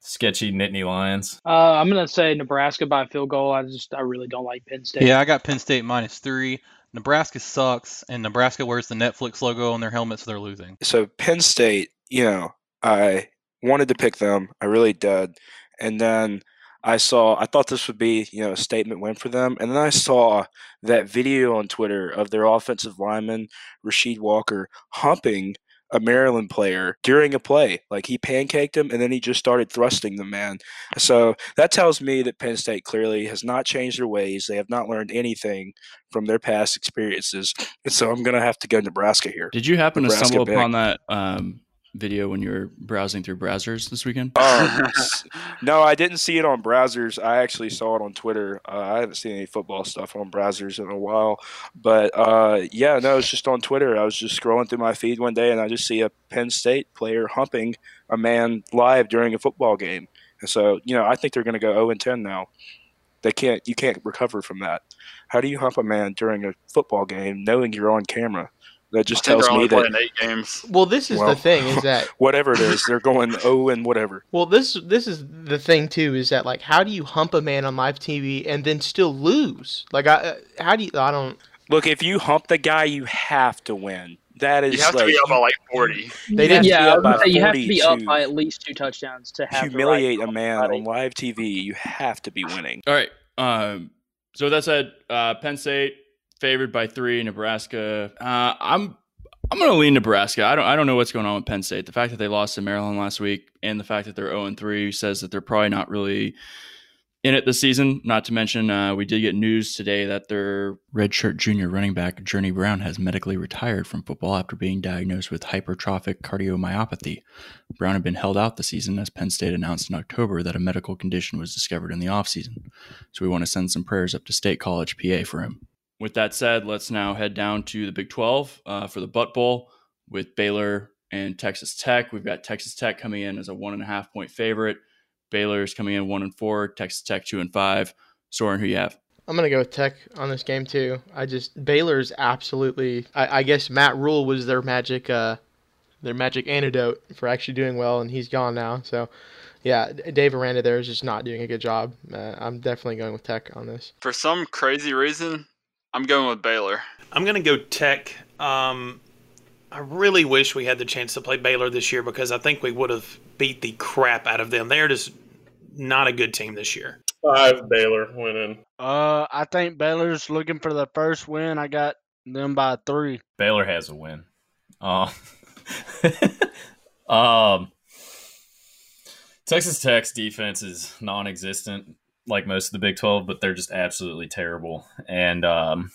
sketchy Nittany Lions. Uh, I'm gonna say Nebraska by a field goal. I just I really don't like Penn State. Yeah, I got Penn State minus three. Nebraska sucks, and Nebraska wears the Netflix logo on their helmet, so they're losing. So Penn State, you know, I wanted to pick them. I really did. And then I saw, I thought this would be, you know, a statement win for them. And then I saw that video on Twitter of their offensive lineman, Rasheed Walker, humping a Maryland player during a play. Like he pancaked him and then he just started thrusting the man. So that tells me that Penn State clearly has not changed their ways. They have not learned anything from their past experiences. And so I'm going to have to go Nebraska here. Did you happen Nebraska to stumble upon that um, video when you were browsing through browsers this weekend? Um, no, I didn't see it on browsers. I actually saw it on Twitter. Uh, I haven't seen any football stuff on browsers in a while. But uh, yeah, no, it's just on Twitter. I was just scrolling through my feed one day and I just see a Penn State player humping a man live during a football game. And so, you know, I think they're going to go 0 and 10 now. They can't. You can't recover from that. How do you hump a man during a football game knowing you're on camera? That just tells me only that eight games. Well, this is Well, the thing is that whatever it is, they're going oh and whatever. well this this is the thing too is that like how do you hump a man on live TV and then still lose? Like I uh, how do you I don't Look, if you hump the guy, you have to win. That is You have to like be up by like 40. They didn't yeah, be up by say you have to be up by at least two touchdowns to have humiliate the right a man body. on live TV. You have to be winning. All right. Um, so with that said, uh, Penn State favored by three. Nebraska. Uh, I'm I'm going to lean Nebraska. I don't I don't know what's going on with Penn State. The fact that they lost to Maryland last week and the fact that they're 0 and 3 says that they're probably not really in it this season. Not to mention, uh, we did get news today that their redshirt junior running back, Journey Brown, has medically retired from football after being diagnosed with hypertrophic cardiomyopathy. Brown had been held out the season as Penn State announced in October that a medical condition was discovered in the offseason. So we want to send some prayers up to State College, PA for him. With that said, let's now head down to the Big 12 uh, for the Butt Bowl with Baylor and Texas Tech. We've got Texas Tech coming in as a one and a half point favorite. Baylor's coming in one and four. Texas Tech two and five. Soren, who you have? I'm gonna go with Tech on this game too. I just Baylor's absolutely. I, I guess Matt Rhule was their magic, uh, their magic antidote for actually doing well, and he's gone now. So, yeah, Dave Aranda there is just not doing a good job. Uh, I'm definitely going with Tech on this. For some crazy reason, I'm going with Baylor. I'm gonna go Tech. Um, I really wish we had the chance to play Baylor this year because I think we would have beat the crap out of them. They're just not a good team this year. Five Baylor winning. Uh, I think Baylor's looking for the first win. I got them by three. Baylor has a win. Uh, um, Texas Tech's defense is non-existent, like most of the Big Twelve, but they're just absolutely terrible. And um,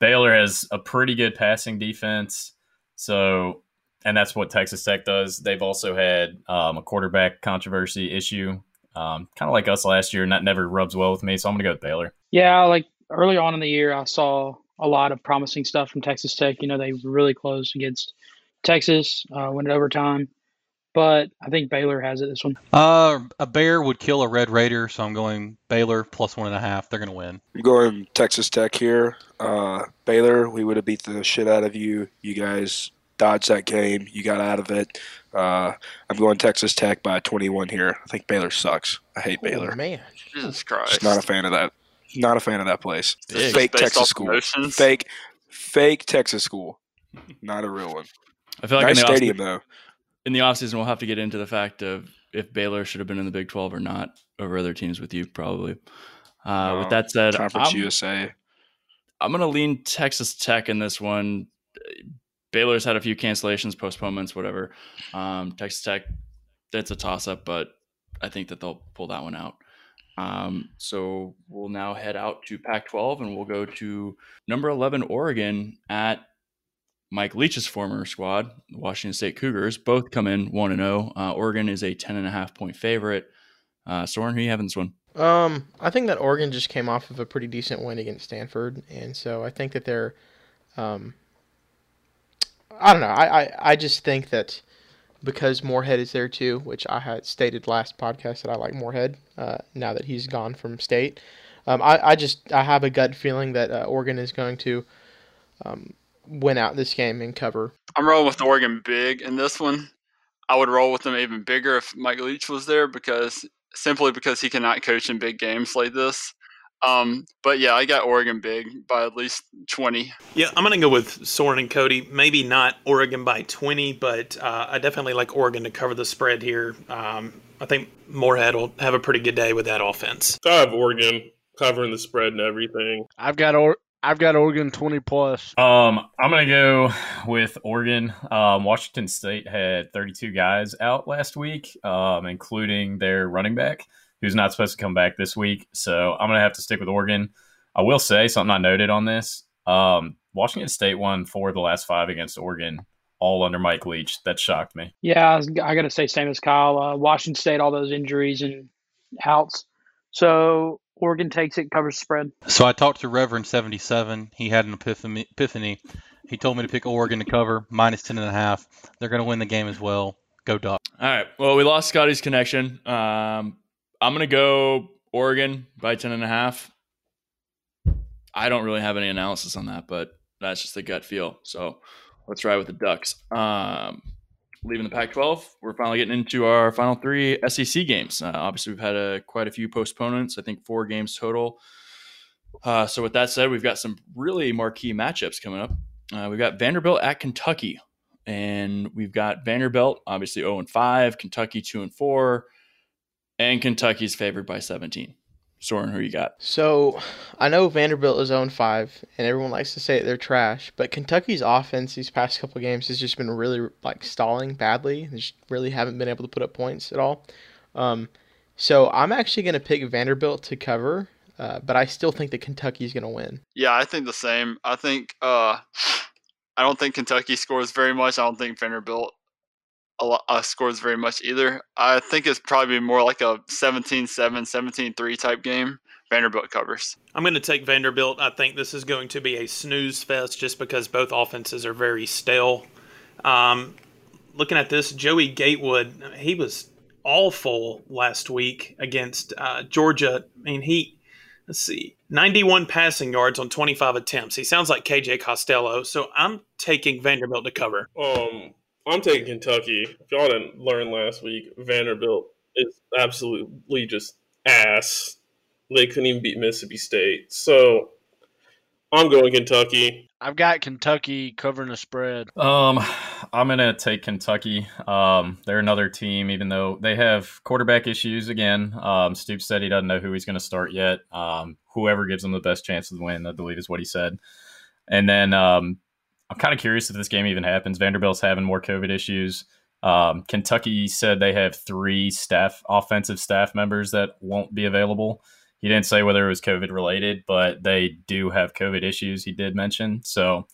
Baylor has a pretty good passing defense. So, and that's what Texas Tech does. They've also had um, a quarterback controversy issue, um, kind of like us last year, and that never rubs well with me. So I'm going to go with Baylor. Yeah, like early on in the year, I saw a lot of promising stuff from Texas Tech. You know, they really closed against Texas, uh, went overtime. But I think Baylor has it this one. Uh, a bear would kill a red raider, so I'm going Baylor plus one and a half. They're going to win. I'm going Texas Tech here. Uh, Baylor, we would have beat the shit out of you. You guys dodged that game. You got out of it. Uh, I'm going Texas Tech by 21 here. I think Baylor sucks. I hate Oh, Baylor. man. Jesus Christ. Just not a fan of that. Not a fan of that place. Just Fake Texas school. emotions? Fake, fake Texas school. Not a real one. I feel like nice in the off- stadium though. In the offseason, we'll have to get into the fact of if Baylor should have been in the Big 12 or not over other teams with you, probably. Uh, Oh, with that said, Conference I'm, USA. I'm going to lean Texas Tech in this one. Baylor's had a few cancellations, postponements, whatever. Um, Texas Tech, that's a toss up, but I think that they'll pull that one out. Um, so we'll now head out to Pac 12 and we'll go to number 11, Oregon at Mike Leach's former squad, the Washington State Cougars. Both come in 1 and 0. Uh, Oregon is a 10.5 point favorite. Uh, Soren, who you have in this one? Um, I think that Oregon just came off of a pretty decent win against Stanford, and so I think that they're, um, I don't know. I, I, I just think that because Moorhead is there too, which I had stated last podcast that I like Moorhead. Uh, now that he's gone from state, um, I, I just I have a gut feeling that uh, Oregon is going to, um, win out this game and cover. I'm rolling with Oregon big in this one. I would roll with them even bigger if Mike Leach was there because simply because he cannot coach in big games like this. Um, but yeah, I got Oregon big by at least 20. Yeah, I'm going to go with Soren and Cody. Maybe not Oregon by 20, but uh, I definitely like Oregon to cover the spread here. Um, I think Moorhead will have a pretty good day with that offense. I have Oregon covering the spread and everything. I've got or- I've got Oregon twenty plus. Um, I'm gonna go with Oregon. Um, Washington State had 32 guys out last week, um, including their running back, who's not supposed to come back this week. So I'm gonna have to stick with Oregon. I will say something I noted on this. Um, Washington State won four of the last five against Oregon, all under Mike Leach. That shocked me. Yeah, I, got to say same as Kyle. Uh, Washington State, all those injuries and outs. So Oregon takes it, covers spread. So I talked to Reverend 77. He had an epiphany. epiphany. He told me to pick Oregon to cover, minus 10 and a half. They're going to win the game as well. Go Duck. All right. Well, we lost Scotty's connection. Um, I'm going to go Oregon by 10 and a half. I don't really have any analysis on that, but that's just a gut feel. So let's ride with the Ducks. Um, leaving the Pac 12, we're finally getting into our final three SEC games. Uh, obviously, we've had a, quite a few postponements, I think four games total. Uh, so, with that said, we've got some really marquee matchups coming up. Uh, we've got Vanderbilt at Kentucky, and we've got Vanderbilt obviously 0 and 5, Kentucky 2 and 4, and Kentucky's favored by 17. Soren, who you got? So I know Vanderbilt is 0 5, and everyone likes to say they're trash, but Kentucky's offense these past couple games has just been really like stalling badly. They just really haven't been able to put up points at all. Um, So I'm actually going to pick Vanderbilt to cover, uh, but I still think that Kentucky's going to win. Yeah, I think the same. I think uh, I don't think Kentucky scores very much. I don't think Vanderbilt a lot, uh, scores very much either. I think it's probably more like a 17-7, 17-3 type game. Vanderbilt covers. I'm going to take Vanderbilt. I think this is going to be a snooze fest just because both offenses are very stale. Um, looking at this, Joey Gatewood, he was awful last week against uh, Georgia. I mean, he let's see, 91 passing yards on 25 attempts. He sounds like KJ Costello. So I'm taking Vanderbilt to cover. Um, I'm taking Kentucky. If y'all didn't learn last week, Vanderbilt is absolutely just ass. They couldn't even beat Mississippi State. So I'm going Kentucky. I've got Kentucky covering the spread. Um, I'm gonna take Kentucky. Um, they're another team, even though they have quarterback issues again. Um, Stoops said he doesn't know who he's going to start yet. Um, whoever gives them the best chance to win, I believe, is what he said. And then um, I'm kind of curious if this game even happens. Vanderbilt's having more COVID issues. Um, Kentucky said they have three staff, offensive staff members that won't be available. He didn't say whether it was COVID related, but they do have COVID issues. He did mention so.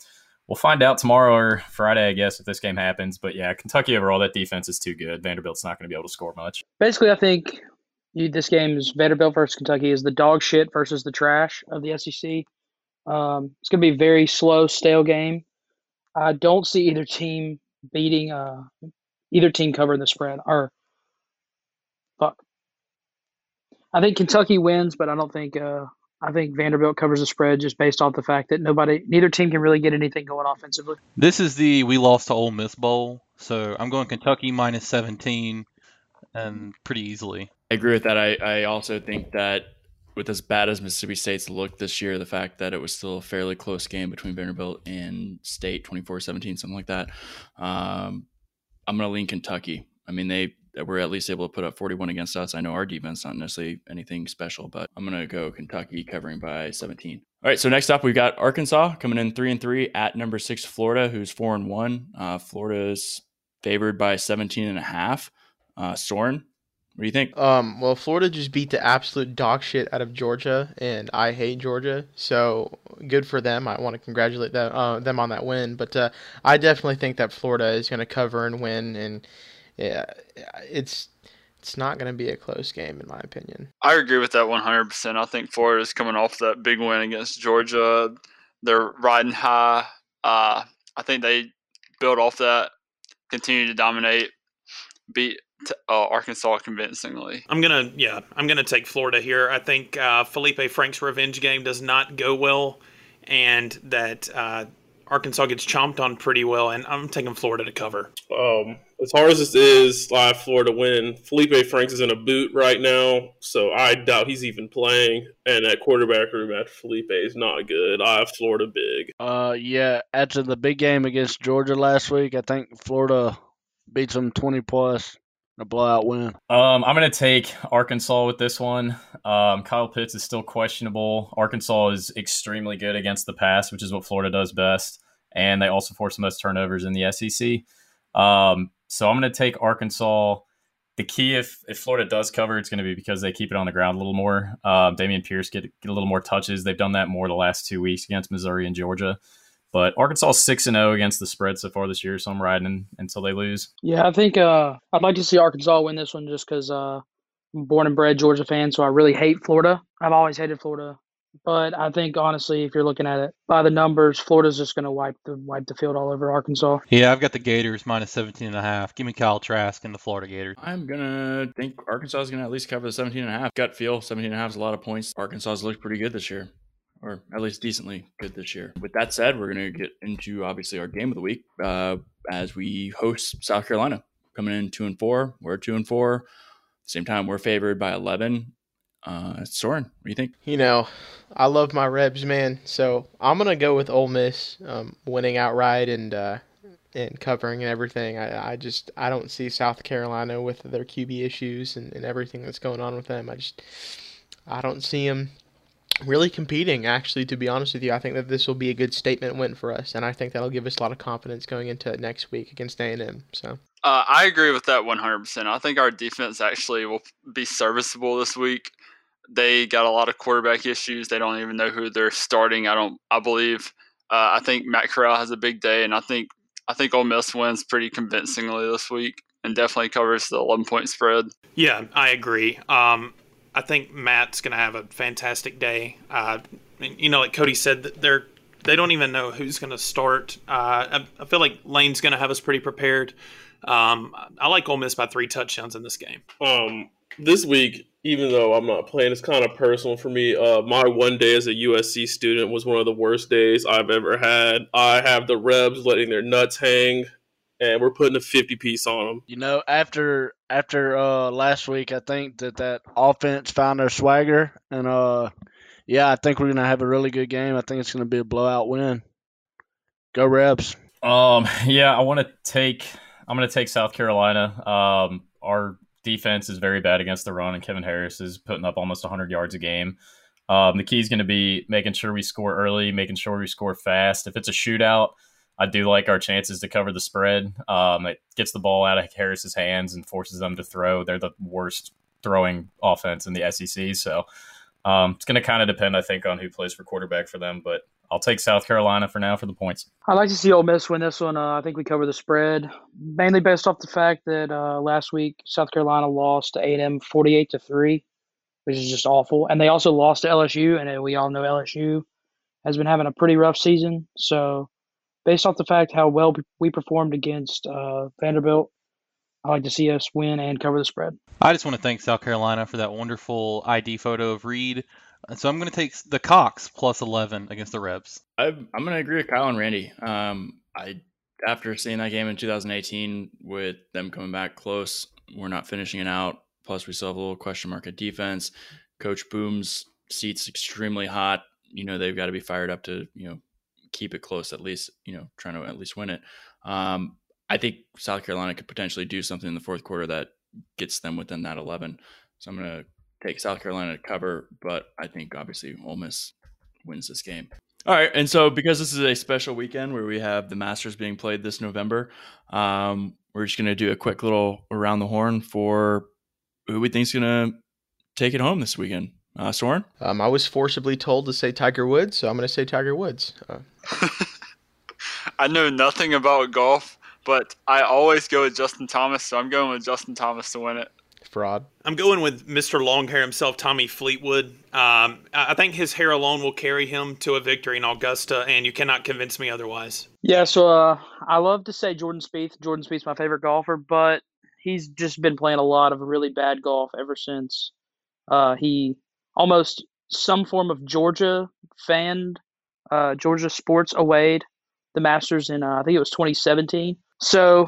We'll find out tomorrow or Friday, I guess, if this game happens. But yeah, Kentucky overall, that defense is too good. Vanderbilt's not going to be able to score much. Basically, I think you, this game is Vanderbilt versus Kentucky is the dog shit versus the trash of the SEC. Um, it's going to be a very slow, stale game. I don't see either team beating uh, either team covering the spread. Or fuck, I think Kentucky wins, but I don't think uh, I think Vanderbilt covers the spread just based off the fact that nobody, neither team can really get anything going offensively. This is the we lost to Ole Miss Bowl, so I'm going Kentucky minus 17, and pretty easily. I agree with that. I, I also think that with as bad as Mississippi State's looked this year, the fact that it was still a fairly close game between Vanderbilt and State, 24-17, something like that, um, I'm going to lean Kentucky. I mean, they were at least able to put up 41 against us. I know our defense not necessarily anything special, but I'm going to go Kentucky covering by 17. All right, so next up we've got Arkansas coming in three and three at number six Florida, who's four and one. Uh, Florida's favored by 17 and a half. Uh, Soren, what do you think? Um, well, Florida just beat the absolute dog shit out of Georgia, and I hate Georgia, so good for them. I want to congratulate them, uh, them on that win. But uh, I definitely think that Florida is going to cover and win, and yeah, it's it's not going to be a close game in my opinion. I agree with that 100%. I think Florida's coming off that big win against Georgia. They're riding high. Uh, I think they build off that, continue to dominate, beat uh, Arkansas convincingly. I'm gonna, yeah, I'm gonna take Florida here. I think uh, Feleipe Franks' revenge game does not go well, and that uh, Arkansas gets chomped on pretty well, and I'm taking Florida to cover. Um, as hard as this is, live Florida win. Feleipe Franks is in a boot right now, so I doubt he's even playing. And that quarterback room at Feleipe is not good. I have Florida big. Uh, yeah. After the big game against Georgia last week, I think Florida beats them twenty plus. A blowout win. Um, I'm going to take Arkansas with this one. Um, Kyle Pitts is still questionable. Arkansas is extremely good against the pass, which is what Florida does best, and they also force the most turnovers in the SEC. Um, so I'm going to take Arkansas. The key, if if Florida does cover, it's going to be because they keep it on the ground a little more. Uh, Dameon Pierce get get a little more touches. They've done that more the last two weeks against Missouri and Georgia. But Arkansas six and zero against the spread so far this year, so I'm riding until they lose. Yeah, I think uh, I'd like to see Arkansas win this one just because uh, I'm born and bred Georgia fan, so I really hate Florida. I've always hated Florida but I think honestly, if you're looking at it by the numbers, Florida's just going to wipe the wipe the field all over Arkansas. Yeah, I've got the Gators minus 17 and a half. Give me Kyle Trask and the Florida Gators. I'm gonna think Arkansas is gonna at least cover the 17 and a half. Gut feel 17 and a half is a lot of points. Arkansas's looked pretty good this year. Or at least decently good this year. With that said, we're going to get into obviously our game of the week uh, as we host South Carolina, coming in two and four. We're two and four. Same time, we're favored by 11 uh, Soren, what do you think? You know, I love my Rebs, man. So I'm gonna go with Ole Miss um, winning outright and uh, and covering and everything. I, I just I don't see South Carolina with their QB issues and, and everything that's going on with them. I just I don't see them really competing. Actually, to be honest with you, I think that this will be a good statement win for us, and I think that'll give us a lot of confidence going into next week against A and M. So Uh, I agree with that 100%. I think our defense actually will be serviceable this week. They got a lot of quarterback issues. They don't even know who they're starting. I don't. I believe. Uh, I think Matt Corral has a big day, and I think I think Ole Miss wins pretty convincingly this week and definitely covers the 11 point spread. Yeah, I agree. Um, I think Matt's going to have a fantastic day. Uh, you know, like Cody said, they're they don't even know who's going to start. Uh, I, I, feel like Lane's going to have us pretty prepared. Um, I like Ole Miss by three touchdowns in this game. Um, this week, even though I'm not playing, it's kind of personal for me. Uh, my one day as a USC student was one of the worst days I've ever had. I have the Rebs letting their nuts hang, and we're putting a 50 piece on them. You know, after after uh, last week, I think that that offense found their swagger, and uh, yeah, I think we're gonna have a really good game. I think it's gonna be a blowout win. Go Rebs. Um, yeah, I want to take. I'm going to take South Carolina. Um, our defense is very bad against the run, and Kevin Harris is putting up almost 100 yards a game. Um, the key is going to be making sure we score early, making sure we score fast. If it's a shootout, I do like our chances to cover the spread. Um, it gets the ball out of Harris's hands and forces them to throw. They're the worst throwing offense in the SEC, so um, it's going to kind of depend, I think, on who plays for quarterback for them. But I'll take South Carolina for now for the points. I'd like to see Ole Miss win this one. Uh, I think we cover the spread, mainly based off the fact that uh, last week South Carolina lost to A&M 48 to three, which is just awful. And they also lost to LSU, and we all know LSU has been having a pretty rough season. So, based off the fact how well we performed against uh, Vanderbilt, I like to see us win and cover the spread. I just want to thank South Carolina for that wonderful ID photo of Reed so I'm going to take the Cocks plus 11 against the Rebs. I, am going to agree with Kyle and Randy. Um, I after seeing that game in 2018 with them coming back close, we're not finishing it out. Plus, we still have a little question mark at defense. Coach Boom's seat's extremely hot. You know they've got to be fired up to you know keep it close at least. You know trying to at least win it. Um, I think South Carolina could potentially do something in the fourth quarter that gets them within that 11. So I'm going to take South Carolina to cover, but I think obviously Ole Miss wins this game. All right, and so because this is a special weekend where we have the Masters being played this November, um, we're just going to do a quick little around the horn for who we think is going to take it home this weekend. Uh, Soren? Um, I was forcibly told to say Tiger Woods, so I'm going to say Tiger Woods. Uh. I know nothing about golf, but I always go with Justin Thomas, so I'm going with Justin Thomas to win it fraud. I'm going with Mr. Longhair himself, Tommy Fleetwood. Um, I think his hair alone will carry him to a victory in Augusta, and you cannot convince me otherwise. Yeah, so uh, I love to say Jordan Spieth. Jordan Spieth's my favorite golfer, but he's just been playing a lot of really bad golf ever since uh, he almost some form of Georgia fan, uh, Georgia sports awayed the Masters in uh, I think it was 2017. So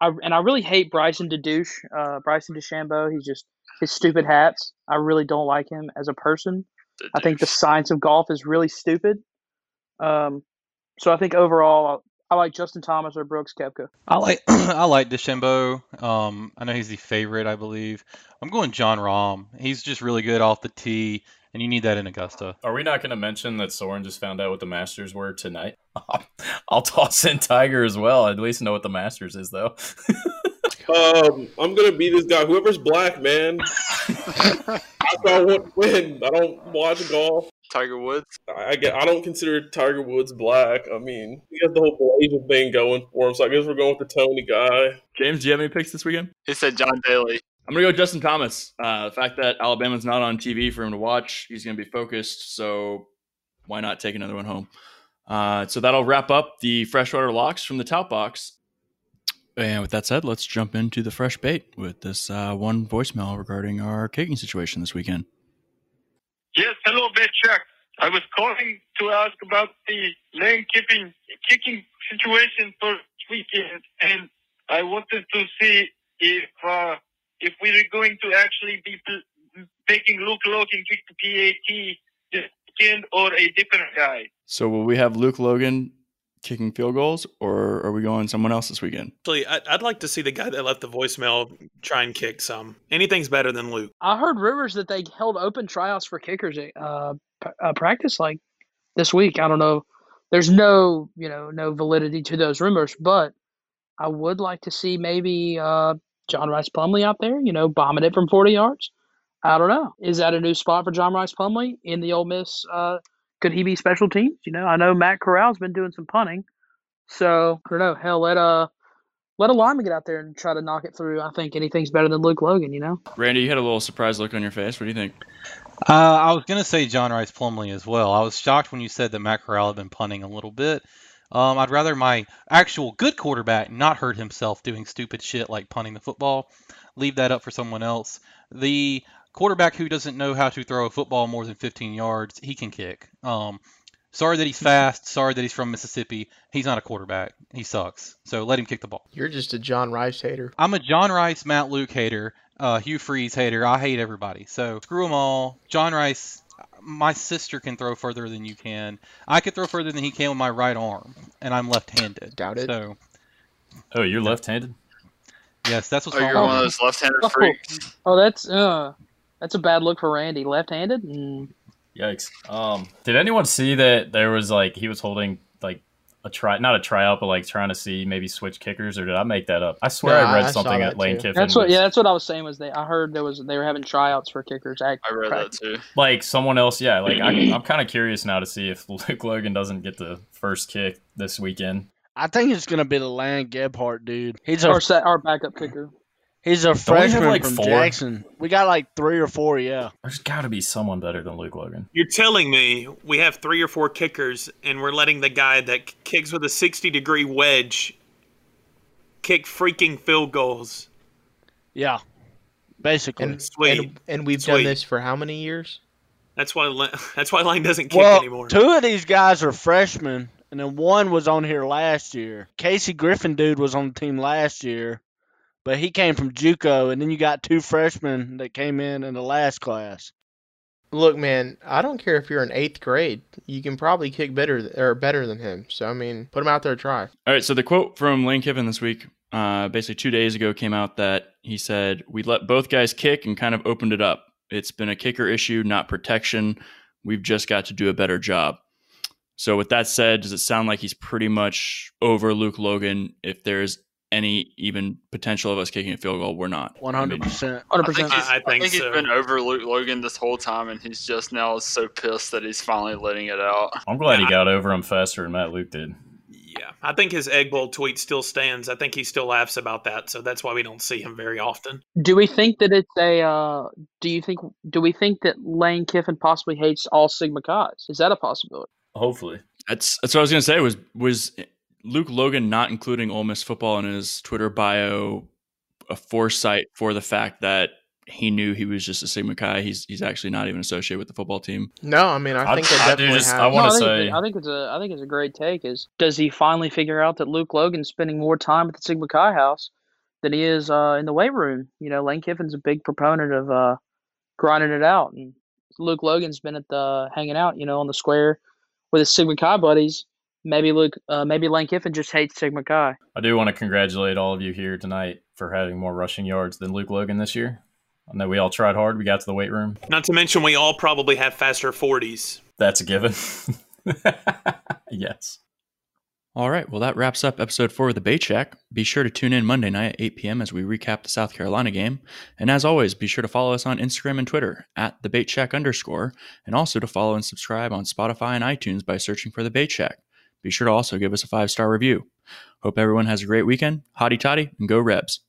I, and I really hate Bryson DeDouche, uh, Bryson DeChambeau. He's just his stupid hats. I really don't like him as a person. I think the science of golf is really stupid. Um, so I think overall, I like Justin Thomas or Brooks Koepka. I like I like DeChambeau. Um, I know he's the favorite, I believe. I'm going Jon Rahm. He's just really good off the tee and you need that in Augusta. Are we not going to mention that Soren just found out what the Masters were tonight? I'll toss in Tiger as well. At least know what the Masters is, though. um, I'm gonna be this guy. Whoever's black, man. I want to win. I don't watch golf. Tiger Woods. I get. I don't consider Tiger Woods black. I mean, he has the whole Blazing thing going for him. So I guess we're going with the Tony guy. James, do you have any picks this weekend? He said John Daly. I'm gonna go Justin Thomas. Uh, the fact that Alabama's not on TV for him to watch, he's gonna be focused. So why not take another one home? Uh, so that'll wrap up the freshwater locks from the Tout Box. And with that said, let's jump into the fresh bait with this uh, one voicemail regarding our kicking situation this weekend. Yes, hello, Chuck. I was calling to ask about the Lane Kiffin kicking situation for weekend, and I wanted to see if uh, if we are going to actually be making Luke Logan kick the PAT this weekend or a different guy. So will we have Luke Logan kicking field goals, or are we going someone else this weekend? Actually, I'd like to see the guy that left the voicemail try and kick some. Anything's better than Luke. I heard rumors that they held open tryouts for kickers uh, uh, practice like this week. I don't know. There's no, you know, no validity to those rumors, but I would like to see maybe uh, John Rhys Plumlee out there, you know, bombing it from 40 yards. I don't know. Is that a new spot for John Rhys Plumlee in the Ole Miss? Could he be special teams? You know, I know Matt Corral's been doing some punting, so I don't know. Hell, let uh let a lineman get out there and try to knock it through. I think anything's better than Luke Logan. You know. Randy, you had a little surprised look on your face. What do you think? Uh, I was gonna say John Rhys Plumlee as well. I was shocked when you said that Matt Corral had been punting a little bit. Um, I'd rather my actual good quarterback not hurt himself doing stupid shit like punting the football. Leave that up for someone else. The quarterback who doesn't know how to throw a football more than 15 yards, he can kick. Um, sorry that he's fast. Sorry that he's from Mississippi. He's not a quarterback. He sucks. So let him kick the ball. You're just a John Rhys hater. I'm a John Rhys, Matt Luke hater, uh, Hugh Freeze hater. I hate everybody. So screw them all. John Rhys. My sister can throw further than you can. I could throw further than he can with my right arm, and I'm left-handed. Doubt it. So Oh, you're left-handed. yes, that's what's Oh, wrong you're one of those left-handed Oh. freaks. Oh, that's uh, that's a bad look for Randy. Left-handed. Mm. Yikes. Um, did anyone see that there was like he was holding like a try, not a tryout, but like trying to see maybe switch kickers, or did I make that up? I swear No, I read I something at Lane too. Kiffin. That's what. was- Yeah, that's what I was saying. Was they? I heard there was they were having tryouts for kickers. At I read practice. that too. like someone else. Yeah, like I, I'm kind of curious now to see if Luke Logan doesn't get the first kick this weekend. I think it's gonna be the Land Gebhardt dude. He's a Our set, our backup kicker. He's a we have, freshman like, from four? Jackson. We got like three or four. Yeah. There's got to be someone better than Luke Logan. You're telling me we have three or four kickers, and we're letting the guy that kicks with a 60 degree wedge kick freaking field goals. Yeah. Basically. And, Sweet. and and we've Sweet. done this for how many years? That's why Lane- that's why Lane doesn't kick well, anymore. two of these guys are freshmen, and then one was on here last year. Casey Griffin dude was on the team last year, but he came from JUCO, and then you got two freshmen that came in in the last class. Look, man, I don't care if you're in eighth grade. You can probably kick better or better than him. So I mean, put him out there, try. All right, so the quote from Lane Kiffin this week, uh, basically two days ago, came out that he said, We let both guys kick and kind of opened it up. It's been a kicker issue, not protection. We've just got to do a better job. So, with that said, does it sound like he's pretty much over Luke Logan? If there's any even potential of us kicking a field goal, we're not. One hundred percent. Hundred I think, percent. he's, I- I I think think he's so. been over Luke Logan this whole time, and he's just now so pissed that he's finally letting it out. I'm glad he Yeah. got over him faster than Matt Luke did. Yeah, I think his Egg Bowl tweet still stands. I think he still laughs about that, so that's why we don't see him very often. Do we think that it's a? Uh, do you think? Do we think that Lane Kiffin possibly hates all Sigma Chi's? Is that a possibility? Hopefully. That's that's what I was gonna say. Was was Luke Logan not including Ole Miss football in his Twitter bio a foresight for the fact that he knew he was just a Sigma Chi? He's he's actually not even associated with the football team. No, I mean, I I- think they I definitely just- I wanna I think, say- it's a- I think it's a. I think it's a great take. Is does he finally figure out that Luke Logan's spending more time at the Sigma Chi house than he is uh, in the weight room? You know, Lane Kiffin's a big proponent of uh, grinding it out, and Luke Logan's been at the hanging out, you know, on the square with his Sigma Chi buddies. Maybe Luke, uh, maybe Lane Kiffin just hates Sigma Chi. I do want to congratulate all of you here tonight for having more rushing yards than Luke Logan this year. I know we all tried hard. We got to the weight room. Not to mention, we all probably have faster 40s. That's a given. yes. All right, well that wraps up episode four of the Bait Shack. Be sure to tune in Monday night at 8 p.m. as we recap the South Carolina game. And as always, be sure to follow us on Instagram and Twitter at the Bait Shack underscore, and also to follow and subscribe on Spotify and iTunes by searching for the Bait Shack. Be sure to also give us a five star review. Hope everyone has a great weekend. Hotty toddy and go Rebs.